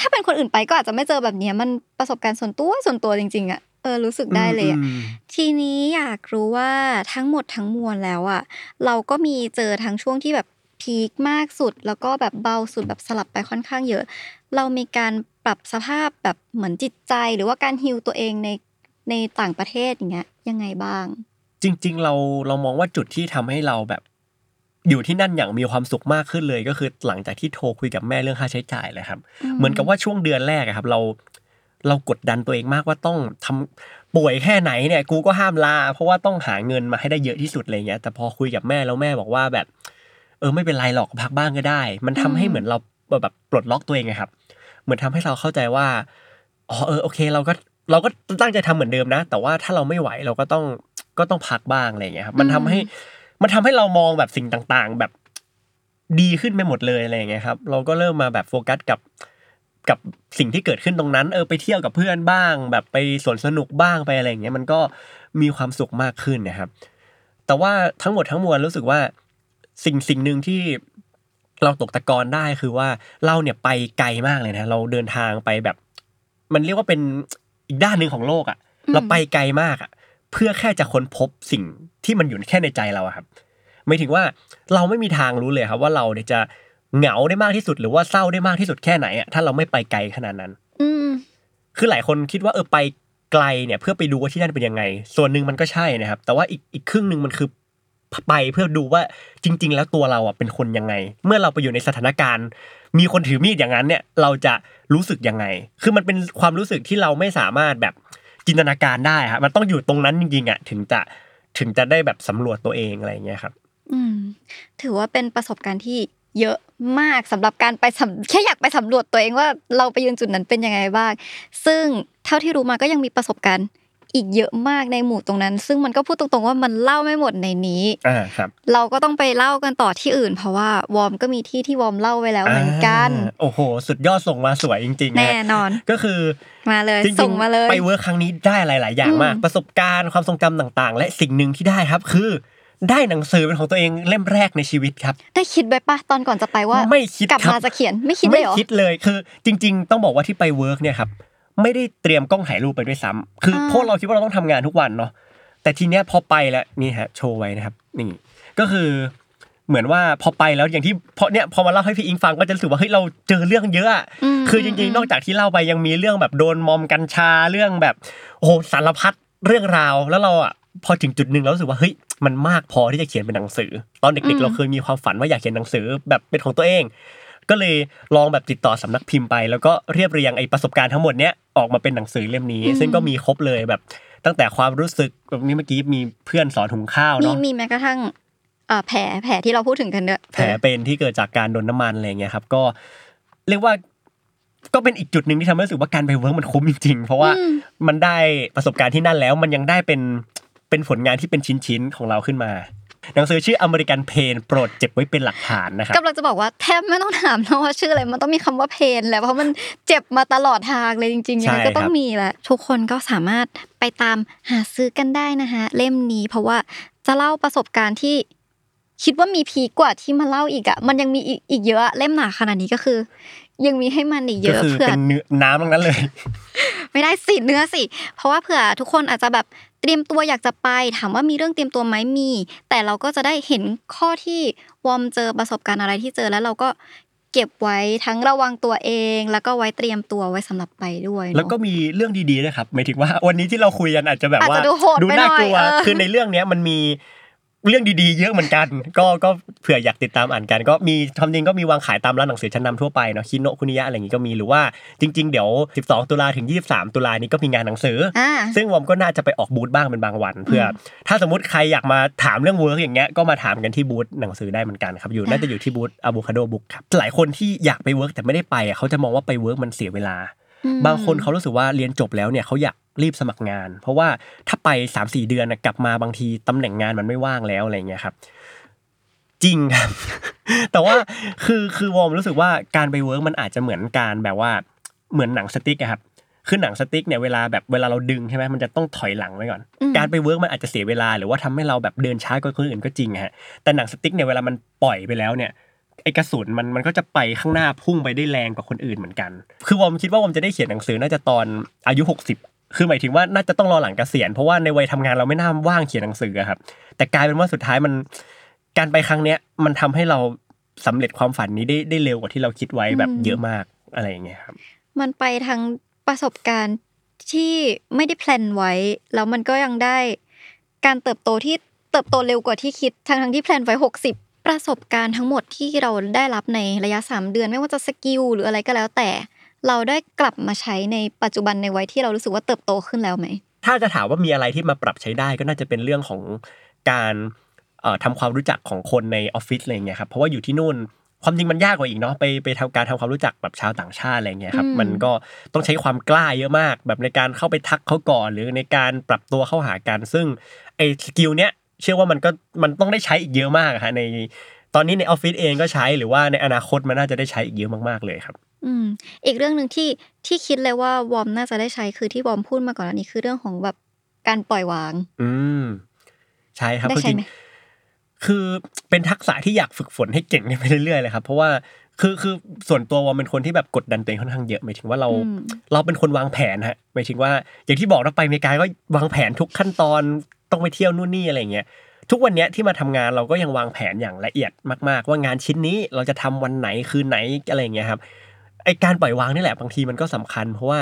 ถ้าเป็นคนอื่นไปก็อาจจะไม่เจอแบบเนี้ยมันประสบการณ์ส่วนตัวส่วนตัวจริง ๆอะเออรู้สึกได้เลยอะอืมทีนี้อยากรู้ว่าทั้งหมดทั้งมวลแล้วอะ เราก็มีเจอทั้งช่วงที่แบบพีคมากสุด แล้วก็แบบเบาสุดแบบสลับไปค่อนข้างเยอะ เรามีการปรับสภาพแบบเหมือนจิตใจ หรือว่าการฮิวตัวเองในในต่างประเทศอย่างเงี้ยยังไงบ้าง จริง ๆ เราเรามองว่าจุดที่ทำให้เราแบบอยู่ที่นั่นอย่างมีความสุขมากขึ้นเลย ก็คือหลังจากที่โทรคุยกับแม่เรื่องค่าใช้จ่ายเลยครับ เหมือนกับว่าช่วงเดือนแรกอะครับ เราเรากดดันตัวเองมากว่าต้องทำป่วยแค่ไหนเนี่ย กูก็ห้ามลา เพราะว่าต้องหาเงินมาให้ได้เยอะที่สุดอะไรเงี้ยแต่พอคุยกับแม่แล้วแม่บอกว่าแบบ เออไม่เป็นไรหรอกพักบ้างก็ได้ มันทำให้เหมือนเราแบบปลดล็อกตัวเองไงครับ เหมือนทำให้เราเข้าใจว่าอ๋อเออโอเค เราก็ เราก็ตั้งใจทำเหมือนเดิมนะ แต่ว่าถ้าเราไม่ไหวเราก็ต้องก็ต้องพักบ้างอะไรเงี้ยครับมันทำให้มันทำให้เรามองแบบสิ่งต่างๆ แบบดีขึ้นไปหมดเลยอะไรอย่างเงี้ยครับ เราก็เริ่มมาแบบโฟกัสกับกับสิ่งที่เกิดขึ้นตรงนั้น เออไปเที่ยวกับเพื่อนบ้าง แบบไปสวนสนุกบ้างไปอะไรอย่างเงี้ยมันก็มีความสุขมากขึ้นนะครับ แต่ว่าทั้งหมดทั้งมวลรู้สึกว่าสิ่งสิ่งหนึ่งที่เราตกตะกอนได้คือว่าเราเนี่ยไปไกลมากเลยนะเราเดินทางไปแบบ มันเรียกว่าเป็น อีกด้านหนึ่งของโลกอะ่ะ เราไปไกลมากอะ่ะ เพื่อแค่จะค้นพบสิ่งที่มันอยู่แค่ในใจเราอะครับหมายถึงว่าเราไม่มีทางรู้เลยครับ ว่าเราเนี่ยจะเหงาได้มากที่สุด หรือว่าเศร้าได้มากที่สุดแค่ไหนอะถ้าเราไม่ไปไกลขนาดนั้น อืมคือหลายคนคิดว่าเออไปไกลเนี่ย เพื่อไปดูว่าที่นั่นเป็นยังไง ส่วนหนึ่งมันก็ใช่นะครับ แต่ว่าอีกอีกครึ่งหนึ่งมันคือไปเพื่อดูว่าจริง ๆ แล้วตัวเราอะเป็นคนยังไง เมื่อเราไปอยู่ในสถานการณ์ มีคนถือมีดอย่างนั้นเนี่ยเราจะรู้สึกยังไง คือมันเป็นความรู้สึกที่เราไม่สามารถแบบจินตนาการได้ครับมันต้องอยู่ตรงนั้นจริงๆอะถึงจะถึงจะได้แบบสำรวจตัวเองอะไรอย่างเงี้ยครับ อืม ถือว่าเป็นประสบการณ์ที่เยอะมากสำหรับการไปสำแค่อยากไปสำรวจตัวเองว่าเราไปยืนจุดนั้นเป็นยังไงบ้าง ซึ่งเท่าที่รู้มาก็ยังมีประสบการณ์ อีกเยอะมากในหมู่ตรงนั้น ซึ่งมันก็พูดตรงๆว่ามันเล่าไม่หมดในนี้อ่าครับ เราก็ต้องไปเล่ากันต่อที่อื่น เพราะว่าวอร์มก็มีที่ที่วอร์มเล่าไว้แล้วเหมือนกันอ่าโอ้โห สุดยอดส่งมาสวยจริงๆนะแน่นอนก็คือมาเลยจริงส่งมาเลยไป work ครั้งนี้ได้หลาย ๆ อย่างมากอืมประสบการณ์ความทรงจำต่างๆ และสิ่งหนึ่งที่ได้ครับคือได้หนังสือเป็นของตัวเองเล่มแรกในชีวิตครับ ได้คิดไว้ปะตอนก่อนจะไปว่าไม่คิดกลับครับมาจะเขียนไม่คิดเลยเหรอไม่คิดเลยคือ จริง ๆ ต้องบอกว่าที่ไป work เนี่ยครับ ไม่ได้เตรียมกล้องถ่ายรูปไปด้วยซ้ำคืออาเพราะเราคิดว่าเราต้องทำงานทุกวันเนาะแต่ทีเนี้ยพอไปแล้วนี่ฮะโชว์ไว้นะครับนี่ก็คือเหมือนว่าพอไปแล้วอย่างที่พอเนี่ยพอมาเล่าให้พี่อิงฟังก็จะรู้สึกว่าเฮ้ยเราเจอเรื่องเยอะอะอืมคือจริงอืมๆนอกจากที่เล่าไปยังมีเรื่องแบบโดนมอมกัญชาเรื่องแบบโอ้โหสารพัดเรื่องราวแล้วเราอะพอถึงจุดหนึ่งเรารู้สึกว่าเฮ้ยมันมากพอที่จะเขียนเป็นหนังสือ ตอนเด็กๆ เราเคยมีความฝันว่าอยากเขียนหนังสือแบบเป็นของตัวเอง ก็เลยลองแบบติดต่อสำนักพิมพ์ไป แล้วก็เรียบเรียงไอ้ประสบการณ์ทั้งหมดเนี้ยออกมาเป็นหนังสือเล่มนี้ ซึ่งก็มีครบเลยแบบตั้งแต่ความรู้สึกแบบนี้เมื่อกี้มีเพื่อนสอนหุงข้าวมีเนาะมีแม้กระทั่งเอ่อแผลแผลที่เราพูดถึงกันด้วยแผลเป็นที่เกิดจากการโดนน้ำมันอะไรเงี้ยครับ ก็เรียกว่าก็เป็นอีกจุดหนึ่งที่ทำให้รู้สึกว่าการไปเวิร์กมันคุ้มจริงๆ เพราะว่ามันได้ประสบการณ์ที่นั่นแล้ว มันยังได้เป็นเป็นผลงานที่เป็นชิ้นๆของเราขึ้นมา หนังสือชื่ออเมริกันเพนโปรดเจ็บไว้เป็นหลักฐานนะครับกำลังจะบอกว่าแทบไม่ต้องถามนะว่าชื่ออะไรมันต้องมีคำว่าเพนแหละเพราะมันเจ็บมาตลอดทางเลยจริงๆยังไงใช่ก็ต้องครับมีแหละทุกคนก็สามารถไปตามหาซื้อกันได้นะคะเล่มนี้เพราะว่าจะเล่าประสบการณ์ที่คิดว่ามีพีคกว่าที่มาเล่าอีกอะมันยังมีอีกอีกเยอะอะเล่มหนาขนาดนี้ก็คือ ยังมีให้มันอีกเยก็อะคือเผื่อเป็นเนื้อน้ำทั้งนั้นเลย ไม่ได้สิเนื้อสิ เพราะว่าเผื่อทุกคนอาจจะแบบ เตรียมตัวอยากจะไป ถามว่ามีเรื่องเตรียมตัวไหมมี แต่เราก็จะได้เห็นข้อที่วอมเจอประสบการณ์อะไรที่เจอแล้วเราก็เก็บไว้ทั้งระวังตัวเอง แล้วก็ไว้เตรียมตัวไว้สำหรับไปด้วยเนอะแล้วก็มีเรื่องดีๆด้วยครับหมายถึงว่าวันนี้ที่เราคุยกันอาจจะแบบอาจว่าจะดูโหดไปน่ากลัวหน่อยเออคือในเรื่องเนี้ยมันมี เรื่องดีๆ เยอะเหมือนกัน ก็ก็เผื่ออยากติดตามอ่านกัน ก็มีความจริงก็มีวางขายตามร้านหนังสือชั้นนำทั่วไปเนาะคิโนะคุนิยะอะไรอย่างงี้ก็มีหรือว่าจริง ๆ เดี๋ยว 12 ตุลาถึง 23 ตุลานี้ก็มีงานหนังสือออ่าซึ่งวอมก็น่าจะไปออกบูธบ้างเป็นบางวัน เผื่อถ้าสมมติใครอยากมาถามเรื่อง work อย่างเงี้ยก็มาถามกันที่บูธหนังสือได้เหมือนกันครับอยู่น่าจะอยู่ที่บูธ Avocado Books ครับหลายคนที่อยากไป work แต่ไม่ได้ไปอะเขาจะมองว่าไป work มันเสียเวลาอืมบางคนเขารู้สึกว่าเรียนจบแล้วเนี่ยเขาอยาก รีบสมัครงาน เพราะว่าถ้าไป3าสี่เดือนน่ะกลับมาบางทีตำแหน่งงานมันไม่ว่างแล้วอะไรเงี้ยครับ จริงครับ แต่ว่าคือคือวอร์มรู้สึกว่าการไป work มันอาจจะเหมือนการแบบว่าเหมือนหนังสติ๊กอะครับคือหนังสติ๊กเนี่ยเวลาแบบเวลาเราดึงใช่ไหมมันจะต้องถอยหลังไว้ก่อนอืมการไป work มันอาจจะเสียเวลาหรือว่าทำให้เราแบบเดินช้ากว่าคนอื่นก็จริงอะฮะแต่หนังสติ๊กเนี่ยเวลามันปล่อยไปแล้วเนี่ยไอกระสุนมันมันก็จะไปข้างหน้าพุ่งไปได้แรงกว่าคนอื่นเหมือนกัน คือวอมคิดว่าวอมจะได้เขียนหนังสือน่าจะตอนอายุ 60 คือหมายถึงว่าน่าจะต้องรอหลังเกษียณเพราะว่าในวัยทำงานเราไม่น่าว่างเขียนหนังสืออะครับ แต่กลายเป็นว่าสุดท้ายมันการไปครั้งเนี้ยมันทำให้เราสำเร็จความฝันนี้ได้ได้เร็วกว่าที่เราคิดไว้แบบเยอะมากอะไรอย่างเงี้ยครับ มันไปทางประสบการณ์ที่ไม่ได้ plan ไว้ แล้วมันก็ยังได้การเติบโตที่เติบโตเร็วกว่าที่คิดทั้งทั้งๆที่ plan ไว้60ประสบการณ์ทั้งหมดที่เราได้รับในระยะ 3 เดือน ไม่ว่าจะ skill หรืออะไรก็แล้วแต่ เราได้กลับมาใช้ในปัจจุบันในวัยที่เรารู้สึกว่าเติบโตขึ้นแล้วไหม ถ้าจะถามว่ามีอะไรที่มาปรับใช้ได้ก็น่าจะเป็นเรื่องของการเอ่อทำความรู้จักของคนในออฟฟิศอะไรเงี้ยครับเพราะว่าอยู่ที่นู่นความจริงมันยากกว่าอีกเนาะไปไปทำการทำความรู้จักแบบชาวต่างชาติอะไรเงี้ยครับอืมมันก็ต้องใช้ความกล้าเยอะมาก แบบในการเข้าไปทักเขาก่อน หรือในการปรับตัวเข้าหากันซึ่งไอ้ skill เนี้ยเชื่อว่ามันก็มันต้องได้ใช้อีกเยอะมากอะฮะในตอนนี้ในออฟฟิศเองก็ใช้หรือว่าในอนาคตมันน่าจะได้ใช้อีกเยอะมากๆเลยครับ อืม อีกเรื่องหนึ่งที่ที่คิดเลยว่าวอมน่าจะได้ใช้คือที่วอมพูดมาก่อนอันนี้คือเรื่องของแบบการปล่อยวาง อืม ใช่ครับได้คือใช้จริงไหมคือเป็นทักษะที่อยากฝึกฝนให้เก่งไปเรื่อยๆเลยครับ เพราะว่าคือคือส่วนตัววอมเป็นคนที่แบบกดดันตัวเองค่อนข้างเยอะหมายถึงว่าเราอืมเราเป็นคนวางแผนฮะหมายถึงว่า อย่างที่บอกเราไปอเมริกาก็วางแผนทุกขั้นตอนต้องไปเที่ยวนู่นนี่อะไรเงี้ยทุกวันเนี้ยที่มาทำงานเราก็ยังวางแผนอย่างละเอียดมาก ๆ ว่างานชิ้นนี้เราจะทำวันไหนคืนไหนอะไรเงี้ยครับ ไอการปล่อยวางนี่แหละบางทีมันก็สำคัญ เพราะว่า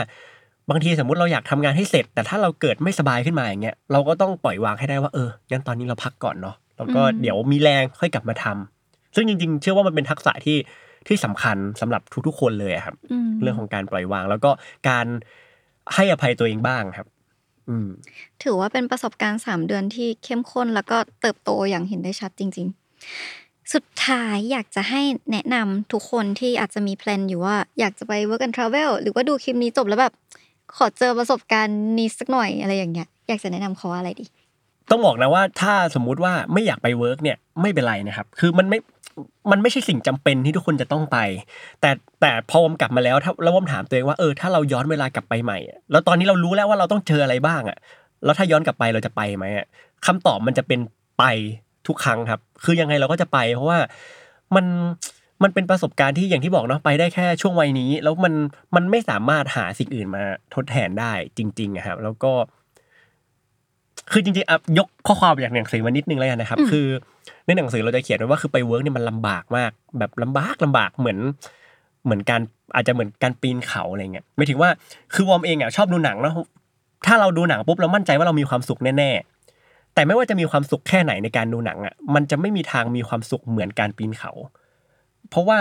บางทีสมมุติเราอยากทำงานให้เสร็จ แต่ถ้าเราเกิดไม่สบายขึ้นมาอย่างเงี้ยเราก็ต้องปล่อยวางให้ได้ว่าเอองั้นตอนนี้เราพักก่อนเนาะแล้วก็อืมเดี๋ยวมีแรงค่อยกลับมาทำซึ่งจริง ๆ เชื่อว่ามันเป็นทักษะที่ที่สำคัญสำหรับทุกๆคนเลยอะครับอืมเรื่องของการปล่อยวาง แล้วก็การให้อภัยตัวเองบ้างครับอืมถือว่าเป็นประสบการณ์สามเดือนที่เข้มข้นแล้วก็เติบโตอย่างเห็นได้ชัดจริง ๆ สุดท้ายอยากจะให้แนะนำทุกคนที่อาจจะมี plan อยู่ว่าอยากจะไป work and travel หรือว่าดูคลิปนี้จบแล้วแบบ ขอเจอประสบการณ์นี้สักหน่อยอะไรอย่างเงี้ยอยากจะแนะนำเขาว่าอะไรดี ต้องบอกนะว่าถ้าสมมุติว่าไม่อยากไป work เนี่ยไม่เป็นไรนะครับ คือมันไม่มันไม่ใช่สิ่งจำเป็นที่ทุกคนจะต้องไป แต่แต่พอผมกลับมาแล้วถ้าแล้วผมถามตัวเองว่าเออถ้าเราย้อนเวลากลับไปใหม่ แล้วตอนนี้เรารู้แล้วว่าเราต้องเจออะไรบ้างอะแล้วถ้าย้อนกลับไปเราจะไปไหมอะคำตอบมันจะเป็นไป ทุกครั้งครับ คือยังไงเราก็จะไป เพราะว่ามันมันเป็นประสบการณ์ที่อย่างที่บอกเนาะไปได้แค่ช่วงวัยนี้ แล้วมันมันไม่สามารถหาสิ่งอื่นมาทดแทนได้จริงๆอะครับ แล้วก็ คือจริงๆอะยกข้อความจากหนังสือมานิดนึงแล้วกันนะครับอืมคือ ในหนังสือเราจะเขียนไว้ว่าคือไป work เนี่ยมันลำบากมาก แบบลำบากลำบากเหมือน เหมือนการอาจจะเหมือนการปีนเขาอะไรเงี้ยหมายถึงว่าคือวอมเองอะชอบดูหนังแล้วถ้าเราดูหนังปุ๊บเรามั่นใจว่าเรามีความสุขแน่ๆ แต่ไม่ว่าจะมีความสุขแค่ไหนในการดูหนังอะมันจะไม่มีทางมีความสุขเหมือนการปีนเขา เพราะว่า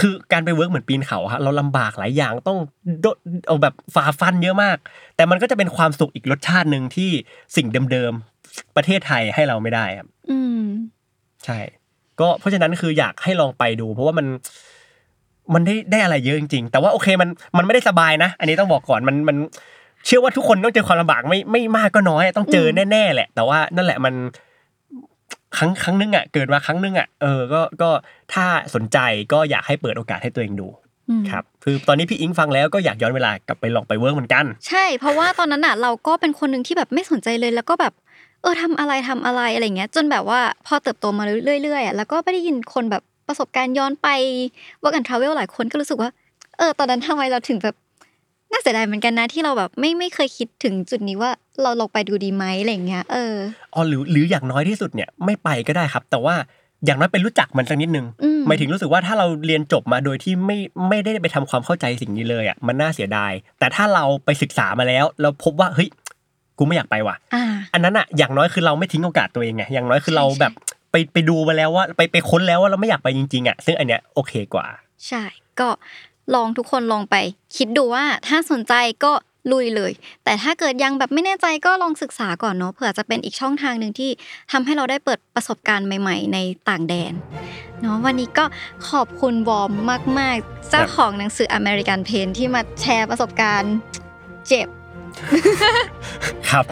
คือการไปเวิร์กเหมือนปีนเขาฮะเราลำบากหลายอย่างต้องโดดเอาแบบฝ่าฟันเยอะมาก แต่มันก็จะเป็นความสุขอีกรสชาติหนึ่งที่สิ่งเดิมๆประเทศไทยให้เราไม่ได้ครับ อืม ใช่ ก็เพราะฉะนั้นคืออยากให้ลองไปดู เพราะว่ามันมันได้ได้อะไรเยอะจริงๆ แต่ว่าโอเคมันมันไม่ได้สบายนะ อันนี้ต้องบอกก่อนมันมัน เชื่อว่าทุกคนต้องเจอความลำบากไม่ไม่มากก็น้อยต้องเจอแน่ๆแหละ แต่ว่านั่นแหละมันครั้งครั้งนึงอะเกิดมาครั้งนึงอะเออก็ก็ถ้าสนใจก็อยากให้เปิดโอกาสให้ตัวเองดูอืมครับคือตอนนี้พี่อิงฟังแล้วก็อยากย้อนเวลากลับไปลองไปเวิร์กเหมือนกัน ใช่ เพราะว่าตอนนั้นอะเราก็เป็นคนหนึ่งที่แบบไม่สนใจเลยแล้วก็แบบเออทำอะไรทำอะไรอะไรเงี้ย จนแบบว่าพอเติบโตมาเรื่อยๆอะแล้วก็ไม่ได้ยินคนแบบประสบการณ์ย้อนไปว่ากันทราเวลหลายคนก็รู้สึกว่า เออ ตอนนั้นทำไมเราถึงแบบ น่าเสียดายเหมือนกันนะที่เราแบบไม่ไม่เคยคิดถึงจุดนี้ว่าเราลองไปดูดีไหมอะไรเงี้ยเอออ๋อหรือหรืออย่างน้อยที่สุดเนี่ยไม่ไปก็ได้ครับ แต่ว่าอย่างน้อยเป็นรู้จักมันสักนิดนึงอืมหมายถึงรู้สึกว่าถ้าเราเรียนจบมาโดยที่ไม่ไม่ได้ไปทำความเข้าใจสิ่งนี้เลยอะมันน่าเสียดาย แต่ถ้าเราไปศึกษามาแล้ว เราพบว่าเฮ้ยกูไม่อยากไปว่ะอ่าอันนั้นอะอย่างน้อยคือเราไม่ทิ้งโอกาสตัวเองไงอย่างน้อยคือเราใช่ใช่แบบไปไปดูมาแล้วว่าไปไปค้นแล้วว่าเราไม่อยากไปจริงๆอะซึ่งอันเนี้ยโอเคกว่า ใช่ก็ ลองทุกคนลองไป คิดดูว่าถ้าสนใจก็ลุยเลย แต่ถ้าเกิดยังแบบไม่แน่ใจก็ลองศึกษาก่อนเนาะเผื่อจะเป็นอีกช่องทางหนึ่งที่ทำให้เราได้เปิดประสบการณ์ใหม่ ๆ ในต่างแดนเนาะวันนี้ก็ขอบคุณวอมมาก ๆ เจ้าของหนังสือ American Pain ที่มาแชร์ประสบการณ์ เจ็บ ครับ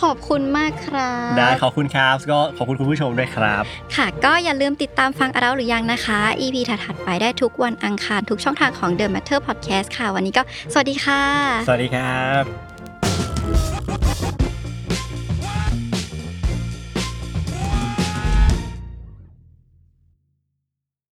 ขอบคุณมากครับได้ขอบคุณครับ ก็ขอบคุณคุณผู้ชมด้วยครับ ค่ะก็อย่าลืมติดตามฟังเราหรือยังนะคะ EP ถัดๆไปได้ทุกวันอังคารทุกช่องทางของ The Matter Podcast ค่ะ วันนี้ก็สวัสดีค่ะ สวัสดีครับ